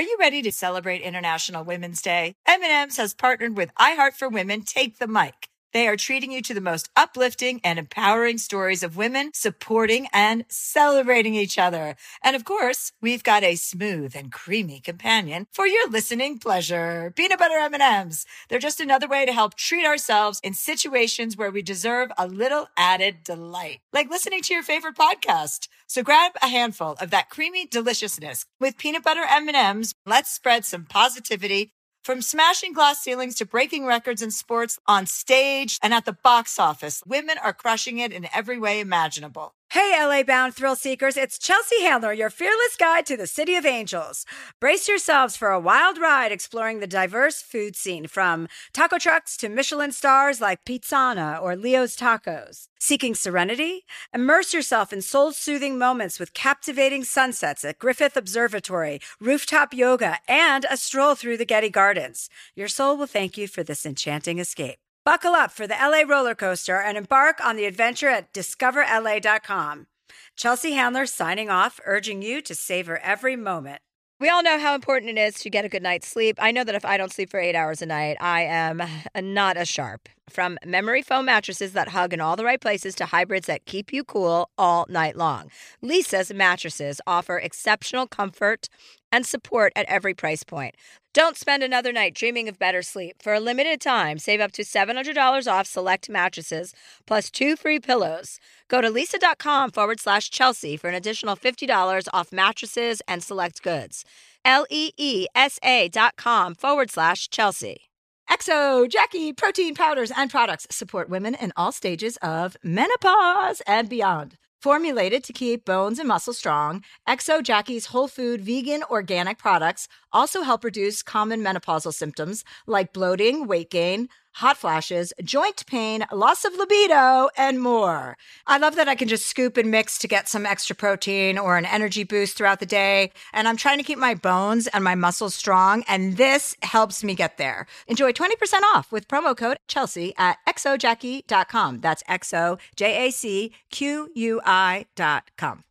Are you ready to celebrate International Women's Day? M&M's has partnered with iHeart for Women Take the Mic. They are treating you to the most uplifting and empowering stories of women supporting and celebrating each other. And of course, we've got a smooth and creamy companion for your listening pleasure. Peanut butter M&Ms. They're just another way to help treat ourselves in situations where we deserve a little added delight, like listening to your favorite podcast. So grab a handful of that creamy deliciousness with peanut butter M&Ms. Let's spread some positivity from smashing glass ceilings to breaking records in sports on stage and at the box office, women are crushing it in every way imaginable. Hey, LA bound thrill seekers, it's Chelsea Handler, your fearless guide to the City of Angels. Brace yourselves for a wild ride exploring the diverse food scene from taco trucks to Michelin stars like Pizzana or Leo's Tacos. Seeking serenity? Immerse yourself in soul soothing moments with captivating sunsets at Griffith Observatory, rooftop yoga, and a stroll through the Getty Gardens. Your soul will thank you for this enchanting escape. Buckle up for the LA roller coaster and embark on the adventure at discoverla.com. Chelsea Handler signing off, urging you to savor every moment. We all know how important it is to get a good night's sleep. I know that if I don't sleep for eight hours a night, I am not as sharp. From memory foam mattresses that hug in all the right places to hybrids that keep you cool all night long, Leesa's mattresses offer exceptional comfort and support at every price point. Don't spend another night dreaming of better sleep. For a limited time, save up to $700 off select mattresses plus two free pillows. Go to leesa.com forward slash Chelsea for an additional $50 off mattresses and select goods. L E E S A dot com forward slash Chelsea. Exo, Jacqui, protein powders and products support women in all stages of menopause and beyond. Formulated to keep bones and muscles strong, Exo Jacqui's whole food vegan organic products also help reduce common menopausal symptoms like bloating, weight gain, hot flashes, joint pain, loss of libido, and more. I love that I can just scoop and mix to get some extra protein or an energy boost throughout the day. And I'm trying to keep my bones and my muscles strong, and this helps me get there. Enjoy 20% off with promo code Chelsea at exojacqui.com. That's exo, J A C Q U I.com.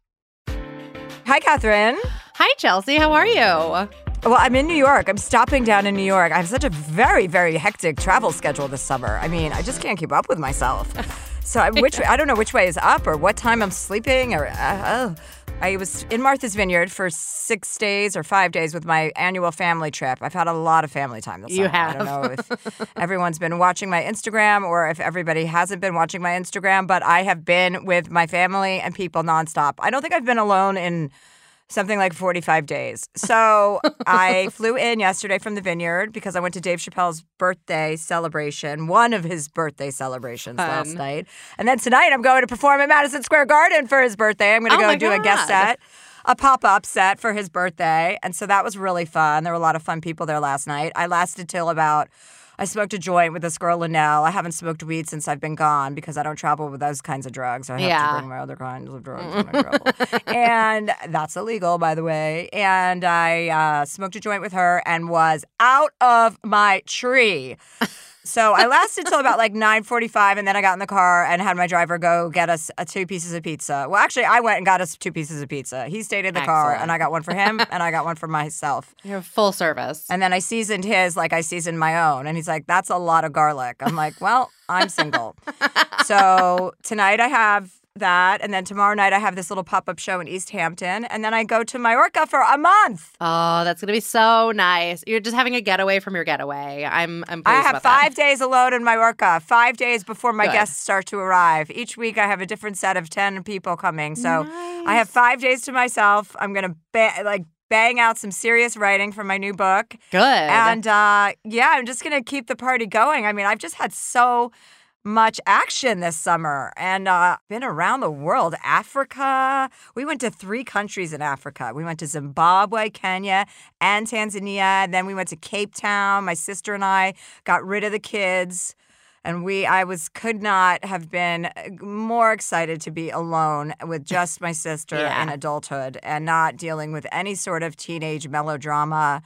Hi, Catherine. Hi, Chelsea. How are you? Well, I'm in New York. I'm stopping down in New York. I have such a very, very hectic travel schedule this summer. I mean, I just can't keep up with myself. So, I, which I don't know which way is up or what time I'm sleeping or uh, oh. I was in Martha's Vineyard for six days or five days with my annual family trip. I've had a lot of family time this You summer. I don't know if everyone's been watching my Instagram or if everybody hasn't been watching my Instagram, but I have been with my family and people nonstop. I don't think I've been alone in something like 45 days. So I flew in yesterday from the vineyard because I went to Dave Chappelle's birthday celebration, one of his birthday celebrations last night. And then tonight I'm going to perform at Madison Square Garden for his birthday. I'm going to Oh go my do a guest set. A pop up set for his birthday. And so that was really fun. There were a lot of fun people there last night. I lasted till about, I smoked a joint with this girl, Linnell. I haven't smoked weed since I've been gone because I don't travel with those kinds of drugs. So I have Yeah. to bring my other kinds of drugs when I travel. and that's illegal, by the way. And I uh, smoked a joint with her and was out of my tree. So I lasted till about like 9:45, and then I got in the car and had my driver go get us uh, two pieces of pizza. Well, actually, I went and got us two pieces of pizza. He stayed in the car, and I got one for him, and I got one for myself. You're full service. And then I seasoned his like I seasoned my own. And he's like, "That's a lot of garlic." I'm like, "Well, I'm single." so tonight I have that, and then tomorrow night I have this little pop up show in East Hampton, and then I go to Mallorca for a month. oh, that's gonna be so nice. You're just having a getaway from your getaway. I'm. I'm. I have about that. five days alone in Mallorca, five days before my Good. guests start to arrive. Each week I have a different set of 10 people coming. So I have five days to myself. I'm going to ba- like bang out some serious writing for my new book. Good. And uh, yeah, I'm just going to keep the party going. I mean, I've just had so much action this summer and uh, been around the world. Africa. We went to three countries in Africa. We went to Zimbabwe, Kenya, and Tanzania. And then we went to Cape Town. My sister and I got rid of the kids. And we, I was, could not have been uh, more excited to be alone with just my sister Yeah. in adulthood and not dealing with any sort of teenage melodrama.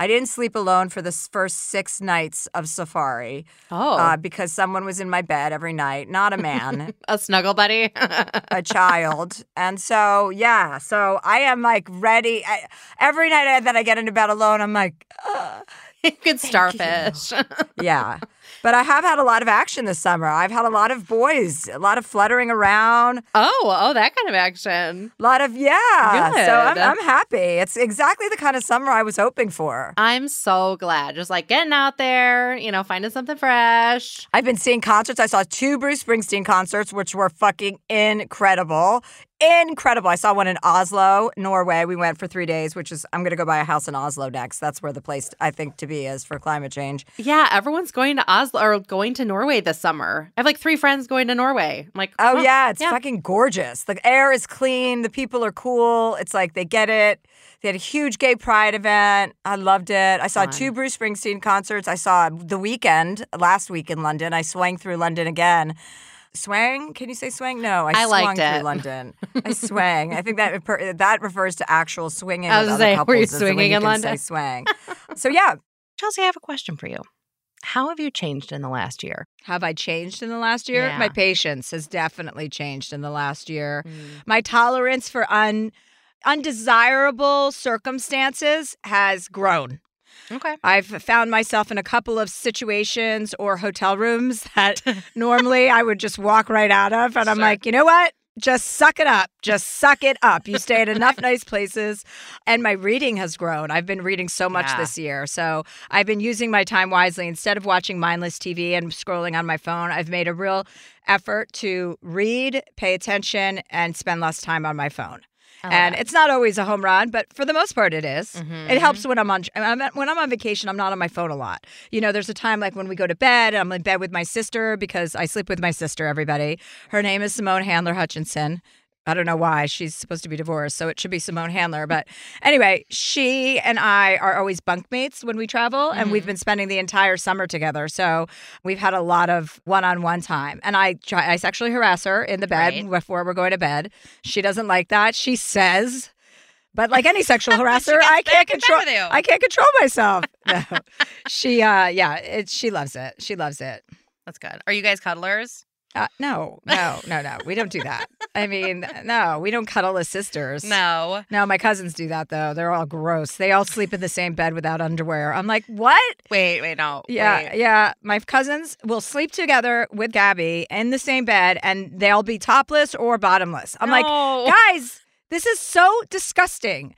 I didn't sleep alone for the first six nights of safari Oh, uh, because someone was in my bed every night, not a man, a snuggle buddy. a child. And so, yeah, so I am like ready. I, every night that I get into bed alone, I'm like, "Ugh." Good starfish. yeah. But I have had a lot of action this summer. I've had a lot of boys, a lot of fluttering around, oh, oh, that kind of action. a lot of, yeah. So I'm, I'm happy. It's exactly the kind of summer I was hoping for. I'm so glad. Just like getting out there, you know, finding something fresh. I've been seeing concerts. I saw two Bruce Springsteen concerts, which were fucking incredible. Incredible. I saw one in Oslo, Norway. We went for three days, which is, I'm going to go buy a house in Oslo next. That's where the place I think to be is for climate change. Yeah, everyone's going to Oslo or going to Norway this summer. I have like three friends going to Norway. I'm like, Oh, yeah. It's yeah. fucking gorgeous. The air is clean. The people are cool. It's like they get it. They had a huge gay pride event. I loved it. I saw Fun. two Bruce Springsteen concerts. I saw the Weeknd last week in London. I swang through London again. Swang? Can you say swang? No, I, I swung through. London. I swang. I think that per- that refers to actual swinging. I was with other say, couples were you is the way swinging you in London? Say swang. so yeah, Chelsea, I have a question for you. How have you changed in the last year? Have I changed in the last year? Yeah. My patience has definitely changed in the last year. Mm. My tolerance for un undesirable circumstances has grown. Okay. I've found myself in a couple of situations or hotel rooms that normally I would just walk right out of. And I'm like, you know what? Just suck it up. Just suck it up. You stay at enough nice places. And my reading has grown. I've been reading so much Yeah. this year. So I've been using my time wisely. Instead of watching mindless TV and scrolling on my phone, I've made a real effort to read, pay attention, and spend less time on my phone. And it's not always a home run, but for the most part, it is. Mm-hmm. It helps when I'm on I'm when I'm on vacation. I'm not on my phone a lot. You know, there's a time like when we go to bed. I'm in bed with my sister because I sleep with my sister. Everybody, her name is Simone Handler Hutchinson. I don't know why she's supposed to be divorced, so it should be Simone Handler. But anyway, she and I are always bunkmates when we travel, and we've been spending the entire summer together. So we've had a lot of one-on-one time. And I try, I sexually harass her in the bed Right. before we're going to bed. She doesn't like that. She says. But like any sexual harasser, I can't control. you. I can't control myself. No, she, uh, yeah, it, she loves it. She loves it. That's good. Are you guys cuddlers? Uh, no, no, no, no. We don't do that. I mean, no, we don't cuddle as sisters. No. No, my cousins do that though. They're all gross. They all sleep in the same bed without underwear. I'm like, what? Wait, wait, no. Yeah, Wait. yeah. My cousins will sleep together with Gabby in the same bed, and they'll be topless or bottomless. I'm like, guys, this is so disgusting.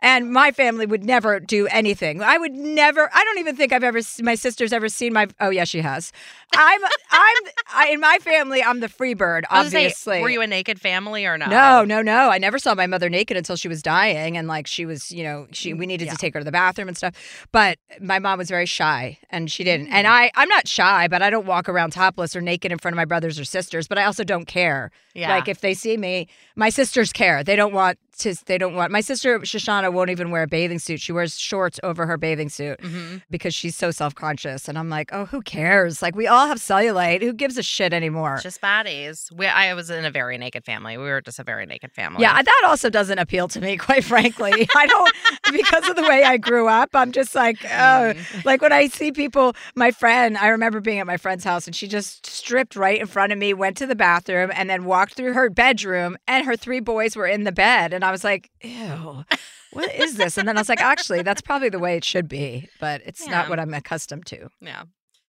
And my family would never do anything. I would never. I don't even think I've ever. My sister's ever seen my. Oh yeah, she has. I'm. I'm. I, in my family, I'm the free bird. I was gonna Obviously. say, were you a naked family or not? No, no, no. I never saw my mother naked until she was dying, and like she was, you know, she we needed Yeah. to take her to the bathroom and stuff. But my mom was very shy, and she didn't. Mm. And I, I'm not shy, but I don't walk around topless or naked in front of my brothers or sisters. But I also don't care. Yeah. Like if they see me, my sisters care. They don't want to. They don't want. My sister Shoshana won't even wear a bathing suit. She wears shorts over her bathing suit hmm because she's so self conscious. And I'm like, oh, who cares? Like we all have cellulite. Who gives a shit anymore? Just bodies. We, I was in a very naked family. We were just a very naked family. Yeah, that also doesn't appeal to me, quite frankly. I don't because of the way I grew up. I'm just like, oh, like when I see people. My friend, I remember being at my friend's house, and she just stripped right in front of me, went to the bathroom, and then walked through her bedroom, and her three boys were in the bed, and I was like, ew. What is this? And then I was like, actually, that's probably the way it should be, but it's not what I'm accustomed to. Yeah.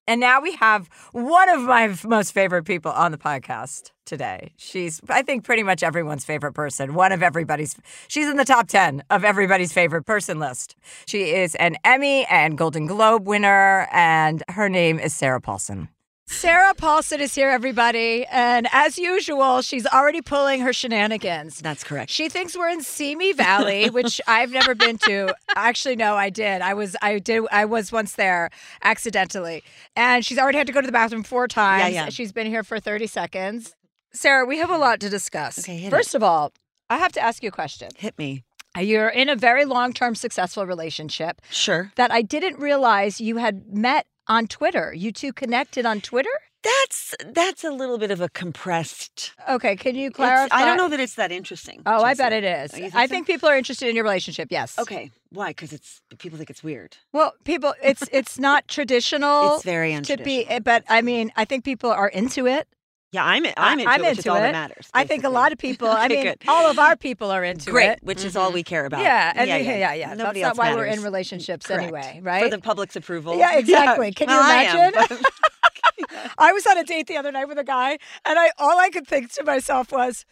And now we have one of my most favorite people on the podcast today. She's, I think, pretty much everyone's favorite person. One of everybody's, she's in the top 10 of everybody's favorite person list. She is an Emmy and Golden Globe winner, and her name is Sarah Paulson. Sarah Paulson is here, everybody. And as usual, she's already pulling her shenanigans. That's correct. She thinks we're in Simi Valley, which I've never been to. Actually, no, I did. I was, I did, I was once there accidentally, and she's already had to go to the bathroom four times. yeah. yeah. She's been here for thirty seconds. Sarah, we have a lot to discuss. Okay, hit it. First of all, I have to ask you a question. Hit me. You're in a very long-term, successful relationship Sure. that I didn't realize you had met on Twitter. You two connected on Twitter. That's that's a little bit of a compressed. Okay, can you it's- clarify? I don't know that it's that interesting. Oh, I bet it is. Oh, think I so? think people are interested in your relationship. Yes. Okay, why? Because it's people think it's weird. Well, people, it's it's not traditional it's very to be, untraditional. but I mean, I think people are into it. Yeah, I'm I'm into I'm it, into all that matters. I think a lot of people. I Okay, mean, good. all of our people are into Great, it. which is all mm-hmm. we care about. Yeah, and yeah, yeah. yeah, yeah. That's not why we're in relationships Correct. anyway, right? For the public's approval. Yeah, exactly. Can you Well, I am, imagine? but- I was on a date the other night with a guy, and I all I could think to myself was,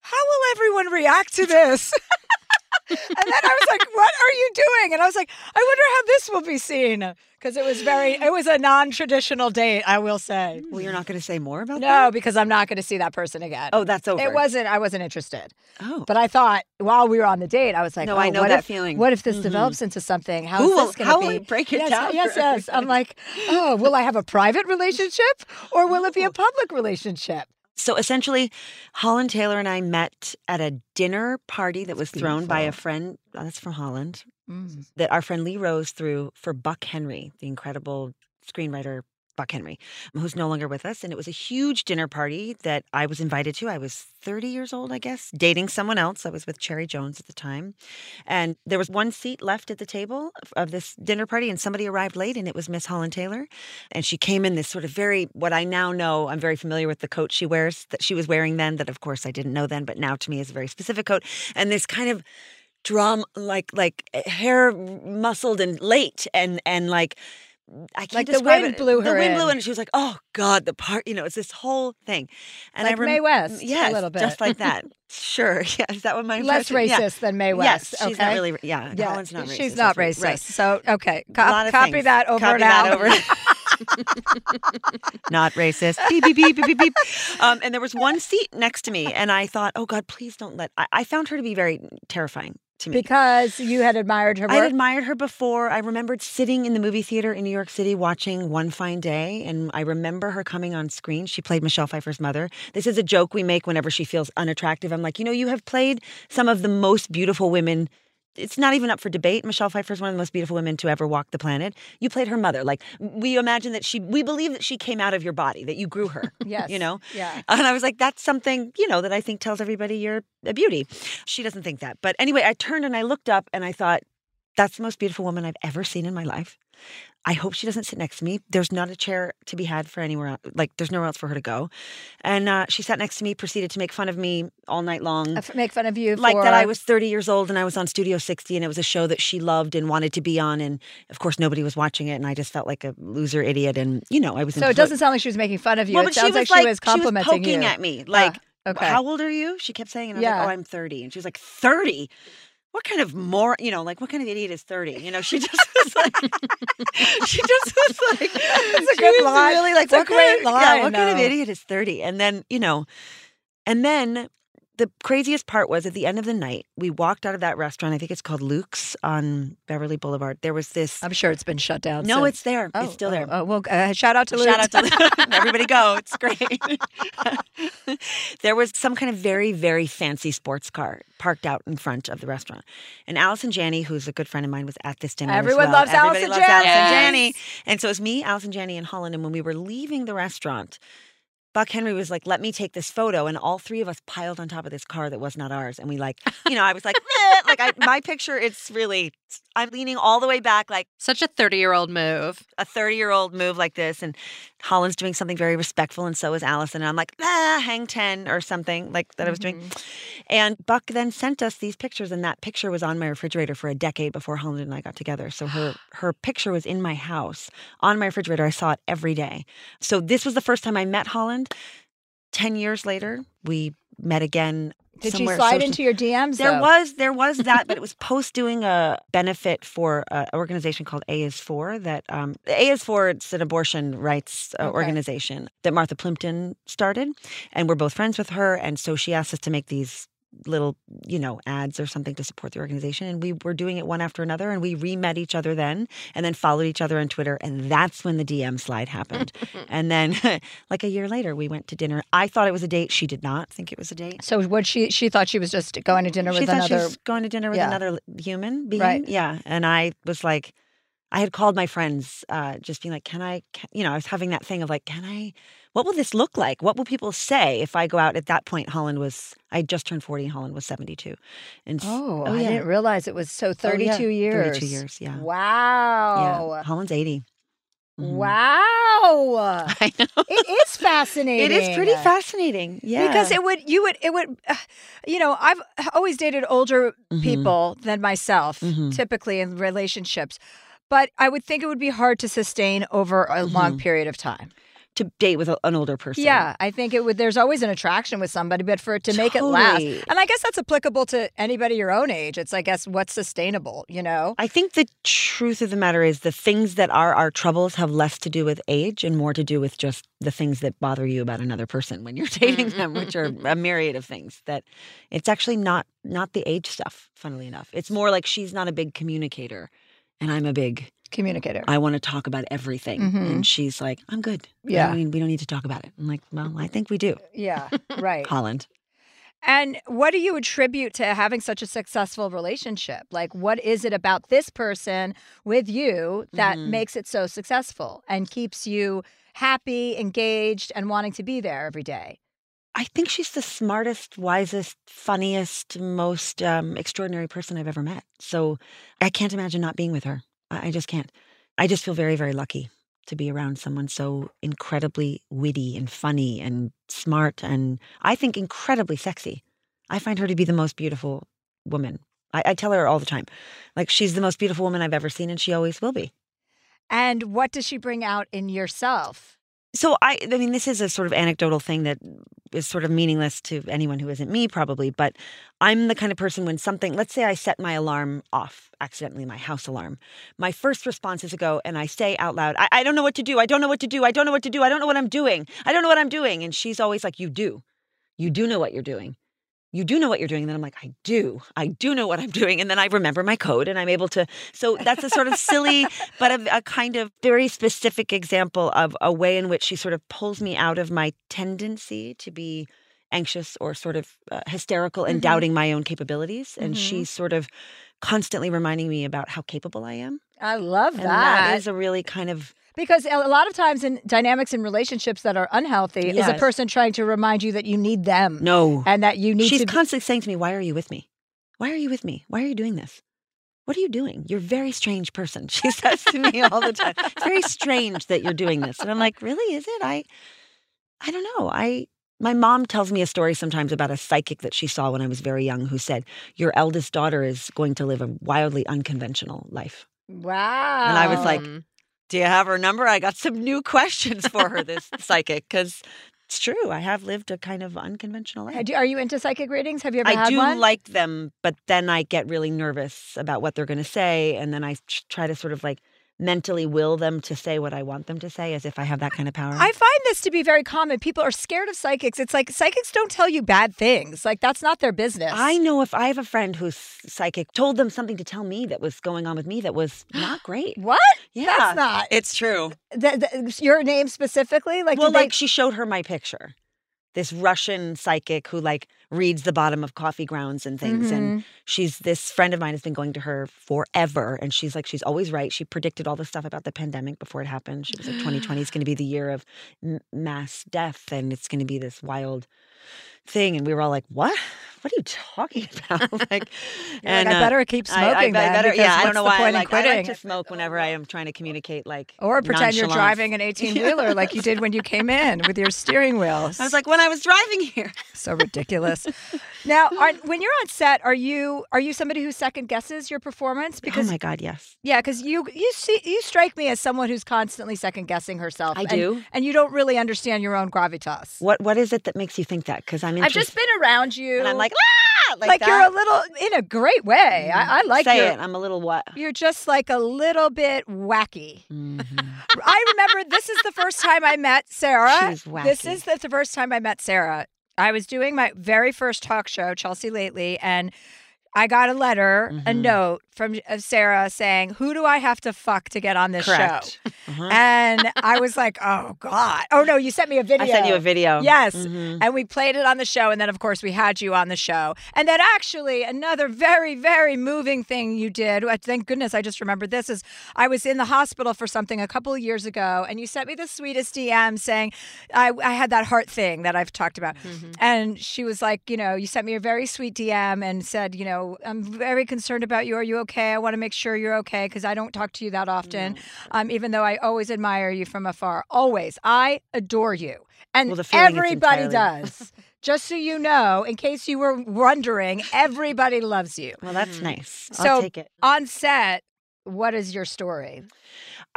"How will everyone react to this?" And then I was like, "What are you doing?" And I was like, "I wonder how this will be seen," because it was very, it was a non-traditional date, I will say. well, you're not going to say more about No, that. No, because I'm not going to see that person again. Oh, that's over. It wasn't. I wasn't interested. Oh, But I thought while we were on the date, I was like, No, oh, I know what that if, feeling. What if this Mhm. develops into something? How's Who will- this going how to will be? it break it yes, down Yes, yes. I'm like, oh, will I have a private relationship or will it be a public relationship? So essentially, Holland Taylor and I met at a dinner party that was thrown by a friend. oh, that's from Holland. Mm. That our friend Lee Rose threw for Buck Henry, the incredible screenwriter Buck Henry, who's no longer with us. And it was a huge dinner party that I was invited to. I was 30 years old, I guess, dating someone else. I was with Cherry Jones at the time. And there was one seat left at the table of- of this dinner party, and somebody arrived late, and it was Miss Holland Taylor. And she came in this sort of very, what I now know, I'm very familiar with the coat she wears that she was wearing then, that of course I didn't know then, but now to me is a very specific coat. And this kind of drum, like, like eh, hair muscled and late and, and like, I can't Like the describe wind it. blew The her wind blew in. in, and she was like, "Oh God, the part." You know, it's this whole thing. And Like I rem- Mae West, a little bit. just like that. Sure, yeah. Is that what my Less impression- yeah. racist than Mae West. Yes, she's okay? not really. Yeah, Yeah, Holland's not racist. she's not racist. right. So okay, copy things. that over Copy now. that over. not racist. Beep beep beep beep beep beep. Um, and there was one seat next to me, and I thought, oh God, please don't let. I, I found her to be very terrifying to me. because you had admired her I had admired her before. I remembered sitting in the movie theater in New York City watching One Fine Day, and I remember her coming on screen. She played Michelle Pfeiffer's mother. This is a joke we make whenever she feels unattractive. I'm like, you know, you have played some of the most beautiful women. It's not even up for debate. Michelle Pfeiffer is one of the most beautiful women to ever walk the planet. You played her mother. Like we imagine that she, we believe that she came out of your body, that you grew her. yes, You know, yeah. and I was like, that's something, you know, that I think tells everybody you're a beauty. She doesn't think that. But anyway, I turned and I looked up and I thought, that's the most beautiful woman I've ever seen in my life. I hope she doesn't sit next to me. There's not a chair to be had for anywhere else. Like, there's nowhere else for her to go. And uh, she sat next to me, proceeded to make fun of me all night long. Make fun of you Like for that, I was 30 years old and I was on Studio 60, and it was a show that she loved and wanted to be on. And of course, nobody was watching it. And I just felt like a loser idiot. And, you know, I was in So it doesn't sound like she was making fun of you. well, it but sounds she was like, she was complimenting poking you. at me. Like, okay. how old are you? She kept saying, and I was Yeah. like, oh, I'm 30. And she was like, 30? What kind of more, you know, like what kind of idiot is 30? You know, she just was like, she just was like, It's a good line. Really like, It's a great kind line, Yeah, what kind of idiot is 30? And then, you know, and then the craziest part was at the end of the night, we walked out of that restaurant. I think it's called Luke's on Beverly Boulevard. There was this. I'm sure it's been shut down. no, since. it's there. Oh, it's still oh, there. Oh, well, uh, shout out to Luke. Shout out to Luke. everybody go. It's great. there was some kind of very, very fancy sports car parked out in front of the restaurant. And Allison Janney, who's a good friend of mine, was at this dinner. as Everyone well. loves Everybody Allison loves Allison Janney. Janney. And so it was me, Allison Janney, and Holland. And when we were leaving the restaurant, Buck Henry was like, let me take this photo. And all three of us piled on top of this car that was not ours. And we like, you know, I was like, like I, my picture, it's really, I'm leaning all the way back, like Such a 30 year old move. a 30 year old move like this. And Holland's doing something very respectful. And so is Allison. And I'm like, ah, hang 10 or something like that I was doing. And Buck then sent us these pictures. And that picture was on my refrigerator for a decade before Holland and I got together. So her, her picture was in my house on my refrigerator. I saw it every day. So this was the first time I met Holland. 10 years later, we met again. Did she slide social- into your DMs? there though? was there was that, but it was post doing a benefit for an organization called A is For. That um, A is For it's an abortion rights uh, Okay. organization that Martha Plimpton started, and we're both friends with her. And so she asked us to make these little you know ads or something to support the organization and we were doing it one after another and we re-met each other then and then followed each other on twitter and that's when the dm slide happened and then like a year later we went to dinner i thought it was a date she did not think it was a date So what she she thought she was just going to dinner she with thought she was going to dinner with Yeah. another human being. Right. Yeah. And I was like, I had called my friends, uh, just being like, can I, can, you know, I was having that thing of like, can I, what will this look like? What will people say if I go out? At that point, Holland was I just turned forty. and Holland was seventy two, and s- Oh, I yeah. didn't realize it was so Oh, 32 yeah, years. 32 years, yeah. Wow. yeah. Holland's 80 Mhm. Wow. I know. it is fascinating. It is pretty fascinating. Yeah. Because it would, you would, it would, uh, you know, I've always dated older Mhm. people than myself, Mhm. typically in relationships. But I would think it would be hard to sustain over a long Mhm. period of time. to date with an older person. Yeah, I think it would. There's always an attraction with somebody, but for it to make it last, and I guess that's applicable to anybody your own age. It's, I guess, what's sustainable. You know? I think the truth of the matter is the things that are our troubles have less to do with age and more to do with just the things that bother you about another person when you're dating them, which are a myriad of things. That it's actually not not the age stuff. Funnily enough, it's more like she's not a big communicator, and I'm a big. Communicator. I want to talk about everything, Mhm. and she's like, "I'm good. Yeah. I mean, we don't need to talk about it." I'm like, "Well, I think we do." yeah, right. Holland. And what do you attribute to having such a successful relationship? Like, what is it about this person with you that Mhm. makes it so successful and keeps you happy, engaged, and wanting to be there every day? I think she's the smartest, wisest, funniest, most um, extraordinary person I've ever met. So I can't imagine not being with her. I, I just can't. I just feel very, very lucky to be around someone so incredibly witty and funny and smart and I think incredibly sexy. I find her to be the most beautiful woman. I, I tell her all the time, like she's the most beautiful woman I've ever seen, and she always will be. And what does she bring out in yourself? So I I mean this is a sort of anecdotal thing that is sort of meaningless to anyone who isn't me probably, but I'm the kind of person when something let's say I set my alarm off accidentally, my house alarm. My first response is to go and I say out loud, I, I don't know what to do. I don't know what to do. I don't know what to do. I don't know what I'm doing. I don't know what I'm doing. And she's always like, You do. You do know what you're doing. You do know what you're doing. And then I'm like, I do. I do know what I'm doing. And then I remember my code and I'm able to. So that's a sort of silly, but a, a kind of very specific example of a way in which she sort of pulls me out of my tendency to be anxious or sort of uh, hysterical and Mhm. doubting my own capabilities. And Mhm. she's sort of constantly reminding me about how capable I am. I love And that. that is a really kind of because a lot of times in dynamics in relationships that are unhealthy is a person trying to remind you that you need them no. and that you need She's to. constantly saying to me, Why are you with me? Why are you with me? Why are you doing this? What are you doing? You're a very strange person. She says to me all the time. It's very strange that you're doing this. And I'm like, really? Is it? I I don't know. I my mom tells me a story sometimes about a psychic that she saw when I was very young who said, Your eldest daughter is going to live a wildly unconventional life. wow. And I was like, Do you have her number? I got some new questions for her, this psychic, because it's true. I have lived a kind of unconventional life. Are you into psychic readings? Have you ever I do one? like them, but then I get really nervous about what they're going to say, and then I try to sort of like mentally will them to say what I want them to say, as if I have that kind of power. I find this to be very common. People are scared of psychics. It's like psychics don't tell you bad things. Like that's not their business. I know if I have a friend who's psychic told them something to tell me that was going on with me that was not great. What? Yeah, That's not It's true. th- th- your name specifically. Like, well, did they- like she showed her my picture. This Russian psychic who like reads the bottom of coffee grounds and things, and Mhm. she's this friend of mine has been going to her forever and she's like she's always right she predicted all the stuff about the pandemic before it happened she was like 2020 is going to be the year of mass death and it's going to be this wild thing and we were all like what what are you talking about like You're like, I uh, better keep smoking. I, I, better yeah i don't know why I like, I like to smoke whenever i am trying to communicate like or pretend you're driving an 18 wheeler like you did when you came in with your steering wheel. i was like when i was driving here so ridiculous. now, are, when you're on set, are you are you somebody who second guesses your performance? Because oh my god yes yeah, because you you see you strike me as someone who's constantly second guessing herself. i and- do and you don't really understand your own gravitas. what what is it that makes you think that because i'm I've just been around you, and i'm like ah like, like, you're a little in a great way. I, I like say your, it i'm a little what You're just like a little bit wacky. Mhm. I remember this is the first time I met Sarah. She's This is the, the first time I met Sarah. I was doing my very first talk show, Chelsea Lately, and I got a letter, a Mhm. note from uh, Sarah saying, "Who do I have to fuck to get on this Correct. show?" Uh-huh. And I was like, "Oh God!" Oh no, you sent me a video. I sent you a video. Yes. Mhm. And we played it on the show. And then, of course, we had you on the show. And then, actually, another very, very moving thing you did, thank goodness I just remembered this, is I was in the hospital for something a couple of years ago. And you sent me the sweetest DM saying, I, I had that heart thing that I've talked about. And she was like, you know, you sent me a very sweet DM and said, you know, I'm very concerned about you. Are you okay? I want to make sure you're okay because I don't talk to you that often, um, even though I always admire you from afar. Always. I adore you. And Well, the feeling is everybody does. Just so you know, in case you were wondering, everybody loves you. Well, that's nice. So- I'll take it. On set, what is your story?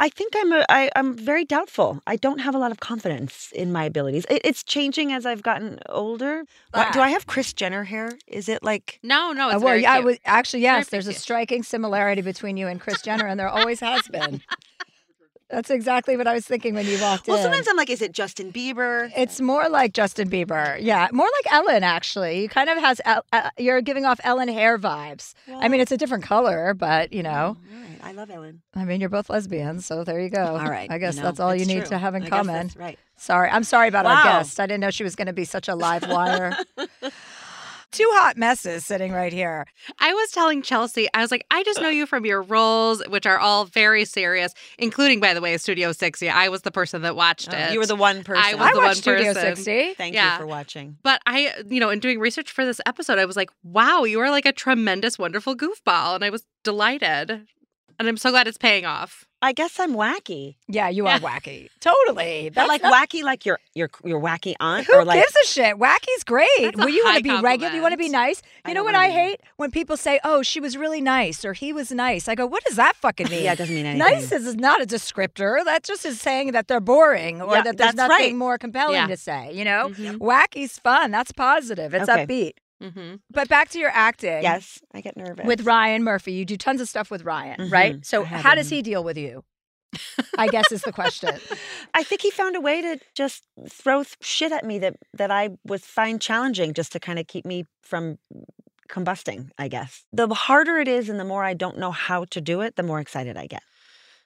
I think I'm a, I, I'm very doubtful. I don't have a lot of confidence in my abilities. It, it's changing as I've gotten older. What, do. I have Kris Jenner hair? Is it like? No, no, Uh, well, very yeah, I cute. would actually yes. Very There's a striking similarity between you and Kris Jenner, and there always has been. That's exactly what I was thinking when you walked Well, in. Well, sometimes I'm like, is it Justin Bieber? It's more like Justin Bieber. Yeah, more like Ellen actually. You kind of has uh, you're giving off Ellen hair vibes. I mean, it's a different color, but you know, All right, I love Ellen. I mean, you're both lesbians, so there you go. All right, I guess you know, that's all you need true. to have in I guess common. that's right. Sorry, I'm sorry about our guest. I didn't know she was going to be such a live wire. Two hot messes sitting right here. I was telling Chelsea, I was like, I just know you from your roles, which are all very serious, including, by the way, Studio 60. I was the person that watched Oh, it. you were the one person. I was I the one watched Studio person. 60. Thank Yeah. you for watching. But I, you know, in doing research for this episode, I was like, wow, you are like a tremendous, wonderful goofball. And I was delighted. And I'm so glad it's paying off. I guess I'm wacky, Yeah, you are wacky. Totally. but That's like not- wacky, like your your your wacky aunt, Who or like gives a shit? Wacky's great. That's a Well, you want to be regular. You want to be compliment. nice. I You know what I be- hate when people say, "Oh, she was really nice" or "He was nice." I go, "What does that fucking mean?" yeah, it doesn't mean anything. Nice is not a descriptor. That just is saying that they're boring or Yeah, that there's nothing right. more compelling Yeah. to say. You know, Mhm. wacky's fun. That's positive. It's Okay. upbeat. Mm-hmm. But back to your acting. Yes, I get nervous. With Ryan Murphy, you do tons of stuff with Ryan, Mhm. right? So how does he deal with you? I guess is the question. I think he found a way to just throw th- shit at me that that I was find challenging, just to kind of keep me from combusting. I guess the harder it is, and the more I don't know how to do it, the more excited I get.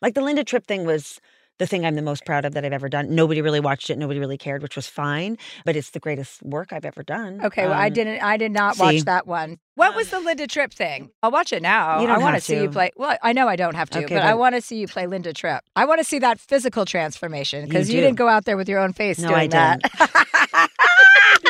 Like the Linda Tripp thing was the thing I'm the most proud of that I've ever done. Nobody really watched it. Nobody really cared, which was fine. But it's the greatest work I've ever done. Okay, well, I Um, didn't. I did not watch that one. What was the Linda Tripp thing? I'll watch it now. You I want to see you play. Well, I know I don't have to, Okay, but I want to see you play Linda Tripp. I want to see that physical transformation because you, do. didn't go out there with your own face No, doing I that.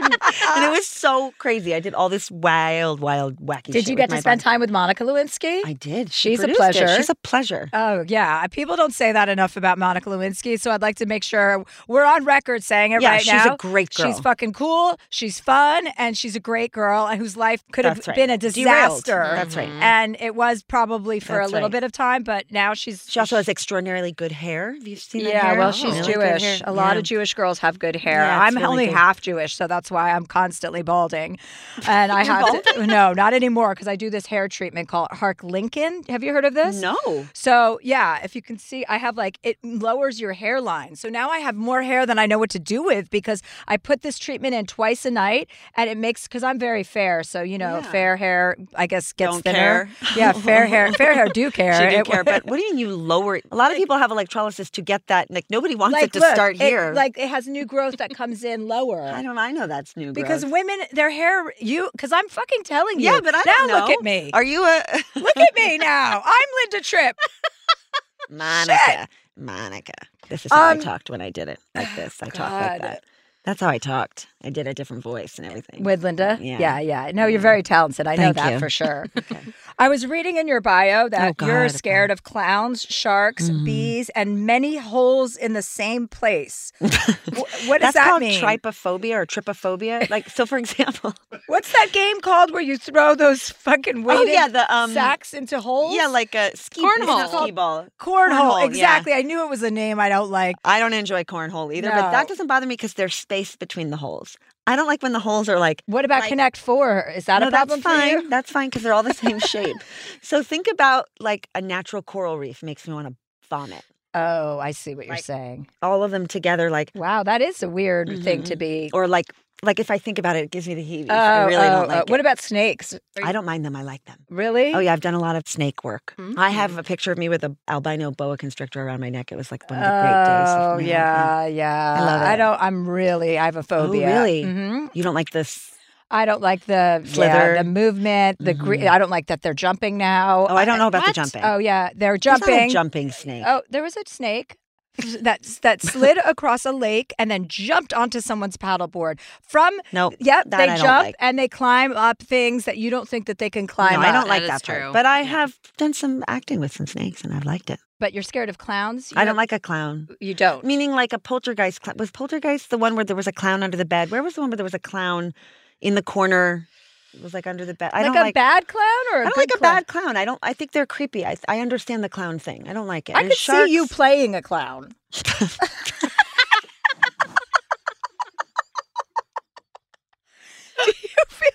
and it was so crazy. I did all this wild, wild, wacky. Did you get to spend body. time with Monica Lewinsky? I did. She She's a produced it. pleasure. She's a pleasure. Oh yeah, uh, people don't say that enough about Monica Lewinsky, so I'd like to make sure we're on record saying it yeah, right she's now. a great girl. She's fucking cool. She's fun, and she's a great girl, and whose life could have right. been a Derailed. disaster. That's right. Mm-hmm. And it was probably for That's a little right. bit of time, but now she's She also has extraordinarily good hair. Have you seen that yeah, well, she's Really Jewish. A lot Yeah. of Jewish girls have good hair. Yeah, I'm really only good. half Jewish, so that's why I'm constantly balding. And I have to no, not anymore because I do this hair treatment called Harklinikken. Have you heard of this? No. So yeah, if you can see, I have like it lowers your hairline. So now I have more hair than I know what to do with because I put this treatment in twice a night, and it makes because I'm very fair. So you know, Yeah. fair hair, I guess gets Don't thinner. care. Yeah, fair hair, fair hair do care. She do It- care, but what do you mean you lower it? A lot of people have electrolysis to get that. Like nobody wants it to look, start it- here. like it has new growth that comes in lower. I don't. I know that's new. because growth. women, their hair, you, because I'm fucking telling you. Yeah, but I now know. look at me. Are you a look at me now. I'm Linda Tripp. Monica? Monica. This is how Um, I talked when I did it. Like this. I talked like that. That's how I talked. I did a different voice and everything. With Linda? Yeah. Yeah, yeah. No, you're very talented. I know that you. for sure. Okay. I was reading in your bio that Oh, you're God, scared of clowns, sharks, Mhm. bees, and many holes in the same place. Wh- what does That's that called mean? trypophobia or trypophobia. Like so, for example. What's that game called where you throw those fucking weighted oh yeah, the um. sacks into holes? Yeah, like a ski Cornhole. Skee-Ball. cornhole. cornhole, yeah. Exactly. I knew it was a name I don't like. I don't enjoy cornhole either, No. but that doesn't bother me because there's space between the holes. I don't like when the holes are like. What about Like- Connect Four? Is that no, a problem that's fine. for you? That's fine because they're all the same shape. So think about like a natural coral reef makes me want to vomit. Oh, I see what you're Like- saying. all of them together, like Wow, that is a weird thing to Mhm. be. or like like if I think about it, it gives me the heebie. Oh, I really oh, don't oh. it. What about snakes? Are I don't mind them. I like them. Really? Oh yeah, I've done a lot of snake work. I Mm. have a picture of me with a albino boa constrictor around my neck. It was like one of the great days. of Oh yeah, yeah. I love it. I don't. I'm really. I have a phobia. really? hmm You don't like this? I don't like the yeah, Slither. the movement. The gre- Mhm. I don't like that they're jumping now. Oh, I don't know about the jumping. Oh yeah, they're There's not a jumping. jumping snake. Oh, there was a snake that that slid across a lake and then jumped onto someone's paddleboard. From no, yep, that they I don't jump like. and they climb up things that you don't think that they can climb no, up. I don't like That that, is part. true. But I Yeah. have done some acting with some snakes, and I've liked it. But you're scared of clowns. You I don't like a clown. You don't. Meaning like a poltergeist. Cl- was poltergeist the one where there was a clown under the bed? Where was the one where there was a clown in the corner? It was like under the bed. I like don't a like. bad clown or a I don't like a clown? bad clown. I don't. I think they're creepy. I I understand the clown thing. I don't like it. I And could see you playing a clown. do you feel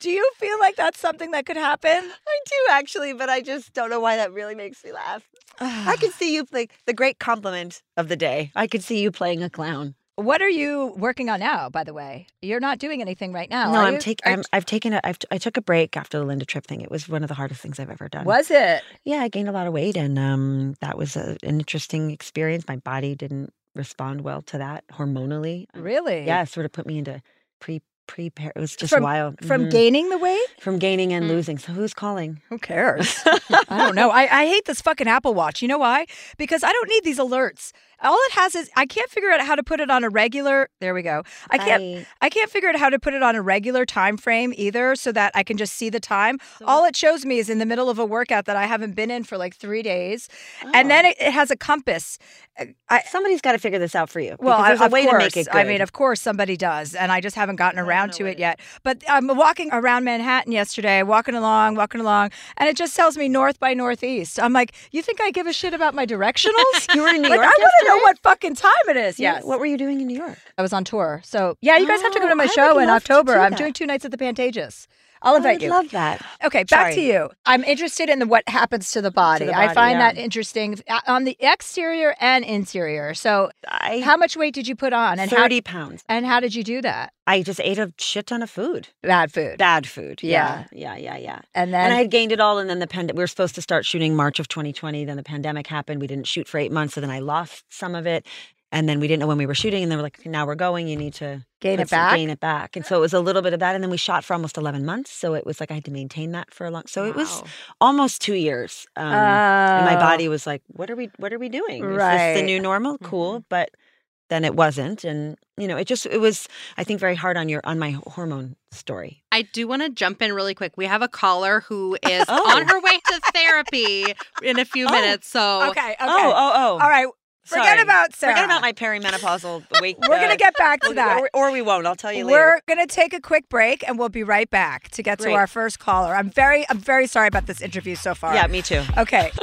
do you feel like that's something that could happen? I do actually, but I just don't know why that really makes me laugh. I could see you like the great compliment of the day. I could see you playing a clown. What are you working on now, by the way? You're not doing anything right now. no, are I'm taking. I'm, I've taken a. I've, I took a break after the Linda Tripp thing. It was one of the hardest things I've ever done. Was it? Yeah, I gained a lot of weight, and um, that was a, an interesting experience. My body didn't respond well to that hormonally. Um, Really? Yeah, it sort of put me into pre pre. It was just From- wild From Mhm. gaining the weight? from gaining and Mm. losing. So who's calling? Who cares? I don't know. I, I hate this fucking Apple Watch. You know why? Because I don't need these alerts. All it has is I can't figure out how to put it on a regular. There we go. I can't. I- I can't figure out how to put it on a regular time frame either so that I can just see the time. All it shows me is in the middle of a workout that I haven't been in for like three days. And Oh. then it, it has a compass. Uh, I, somebody's got to figure this out for you. well, I, there's a way course. to make it good. I mean, of course, somebody does, and I just haven't gotten around to it it yet. But I'm walking around Manhattan yesterday, walking along, walking along, and it just tells me north by northeast. I'm like, you think I give a shit about my directionals? you were in New like, York. I know what fucking time it is. Yes. What were you doing in New York? I was on tour. So, yeah, you oh, guys have to come Oh, to my I show would in love to October. do I'm that. doing two nights at the Pantages. I'll invite I you. love that. Okay, back Sorry. to you. I'm interested in the what happens to the body. the I find yeah. that interesting uh, on the exterior and interior. So, I how much weight did you put on, and thirty pounds. how and how did you do that? I just ate a shit ton of food. Bad food, Bad food. Yeah. Yeah, yeah, yeah, yeah. and then And I had gained it all, and then the pandemic. We were supposed to start shooting March of 2020. Then the pandemic happened. We didn't shoot for eight months, so then I lost some of it. And then we didn't know when we were shooting, and they were like, "Now we're going. You need to gain it back. gain it back." And so it was a little bit of that, and then we shot for almost 11 months. So it was like I had to maintain that for a long. So it was almost two years. Um, and my Oh. body was like, "What are we? What are we doing? Is this the new normal? Cool." But then it wasn't, and you know, it just it was. I think very hard on your on my hormone story. I do want to jump in really quick. We have a caller who is Oh. on her way to therapy in a few Oh. minutes. So Okay. Okay. Oh, oh, oh! All right. Forget Sorry. about Sarah. Forget about my perimenopausal week. We're gonna uh, get back to that. or, or we won't. I'll tell you later. We're gonna take a quick break, and we'll be right back to get to our first caller. I'm very, I'm very sorry about this interview so far. Yeah, me too. Okay.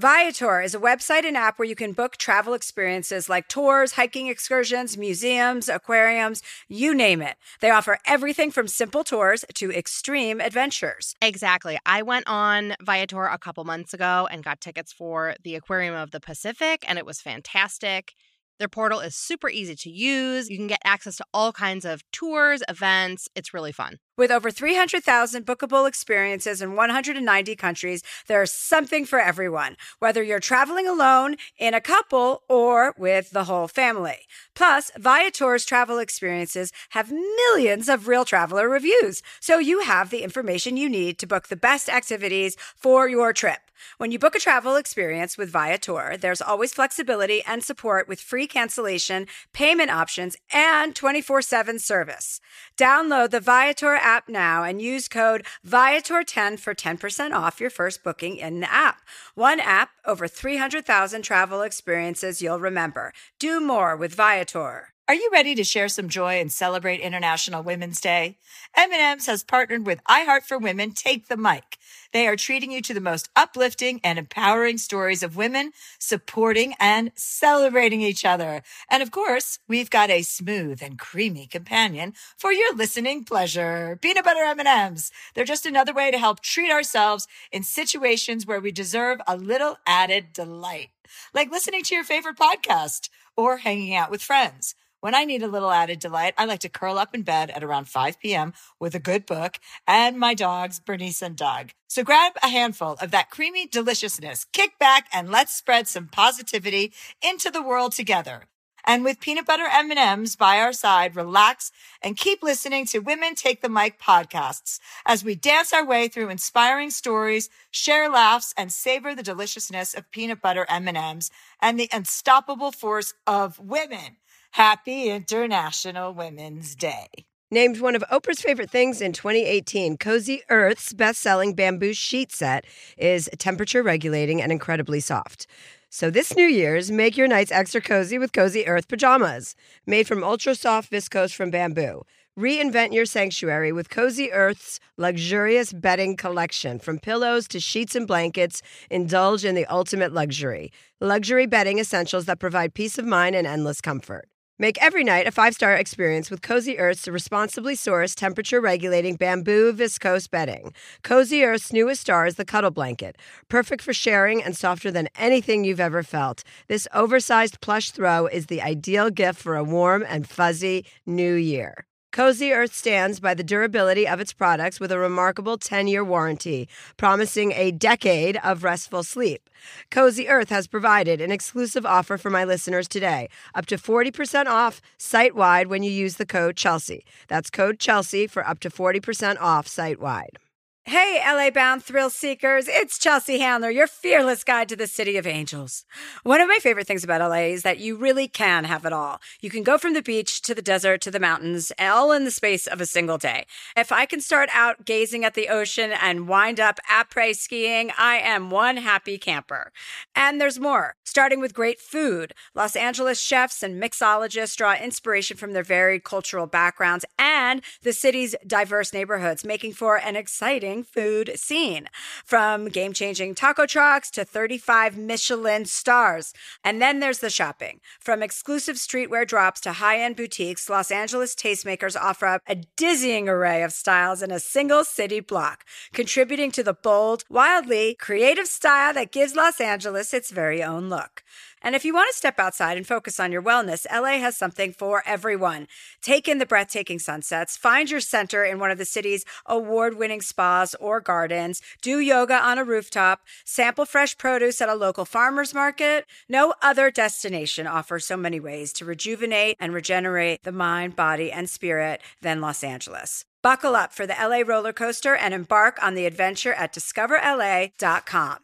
Viator is a website and app where you can book travel experiences like tours, hiking excursions, museums, aquariums, you name it. They offer everything from simple tours to extreme adventures. Exactly. I went on Viator a couple months ago and got tickets for the Aquarium of the Pacific, and it was fantastic. Their portal is super easy to use. You can get access to all kinds of tours, events. It's really fun. With over 300,000 bookable experiences in 190 countries, there's something for everyone, whether you're traveling alone, in a couple, or with the whole family. Plus, Viator's travel experiences have millions of real traveler reviews, so you have the information you need to book the best activities for your trip. When you book a travel experience with Viator, there's always flexibility and support with free cancellation, payment options, and 24 7 service. Download the Viator app now and use code Viator10 for 10% off your first booking in the app. One app, over 300,000 travel experiences you'll remember. Do more with Viator. Are you ready to share some joy and celebrate International Women's Day? M&M's has partnered with iHeart for Women Take the Mic. They are treating you to the most uplifting and empowering stories of women supporting and celebrating each other. And of course, we've got a smooth and creamy companion for your listening pleasure. Peanut butter M&Ms. They're just another way to help treat ourselves in situations where we deserve a little added delight, like listening to your favorite podcast or hanging out with friends. When I need a little added delight, I like to curl up in bed at around 5 p.m. with a good book and my dogs, Bernice and Doug. So grab a handful of that creamy deliciousness, kick back, and let's spread some positivity into the world together. And with peanut butter M&Ms by our side, relax and keep listening to Women Take the Mic podcasts as we dance our way through inspiring stories, share laughs, and savor the deliciousness of peanut butter M&Ms and the unstoppable force of women. Happy International Women's Day. Named one of Oprah's favorite things in 2018, Cozy Earth's best selling bamboo sheet set is temperature regulating and incredibly soft. So this New Year's, make your nights extra cozy with Cozy Earth pajamas. Made from ultra soft viscose from bamboo. Reinvent your sanctuary with Cozy Earth's luxurious bedding collection. From pillows to sheets and blankets, indulge in the ultimate luxury. Luxury bedding essentials that provide peace of mind and endless comfort. Make every night a five star experience with Cozy Earth's responsibly sourced, temperature regulating bamboo viscose bedding. Cozy Earth's newest star is the Cuddle Blanket, perfect for sharing and softer than anything you've ever felt. This oversized plush throw is the ideal gift for a warm and fuzzy new year. Cozy Earth stands by the durability of its products with a remarkable 10 year warranty, promising a decade of restful sleep. Cozy Earth has provided an exclusive offer for my listeners today up to 40% off site wide when you use the code Chelsea. That's code Chelsea for up to 40% off site wide. Hey, LA bound thrill seekers, it's Chelsea Handler, your fearless guide to the City of Angels. One of my favorite things about LA is that you really can have it all. You can go from the beach to the desert to the mountains, all in the space of a single day. If I can start out gazing at the ocean and wind up après skiing, I am one happy camper. And there's more, starting with great food. Los Angeles chefs and mixologists draw inspiration from their varied cultural backgrounds and the city's diverse neighborhoods, making for an exciting food scene from game changing taco trucks to 35 Michelin stars. And then there's the shopping. From exclusive streetwear drops to high end boutiques, Los Angeles tastemakers offer up a dizzying array of styles in a single city block, contributing to the bold, wildly creative style that gives Los Angeles its very own look. And if you want to step outside and focus on your wellness, LA has something for everyone. Take in the breathtaking sunsets, find your center in one of the city's award winning spas or gardens, do yoga on a rooftop, sample fresh produce at a local farmer's market. No other destination offers so many ways to rejuvenate and regenerate the mind, body, and spirit than Los Angeles. Buckle up for the LA roller coaster and embark on the adventure at discoverla.com.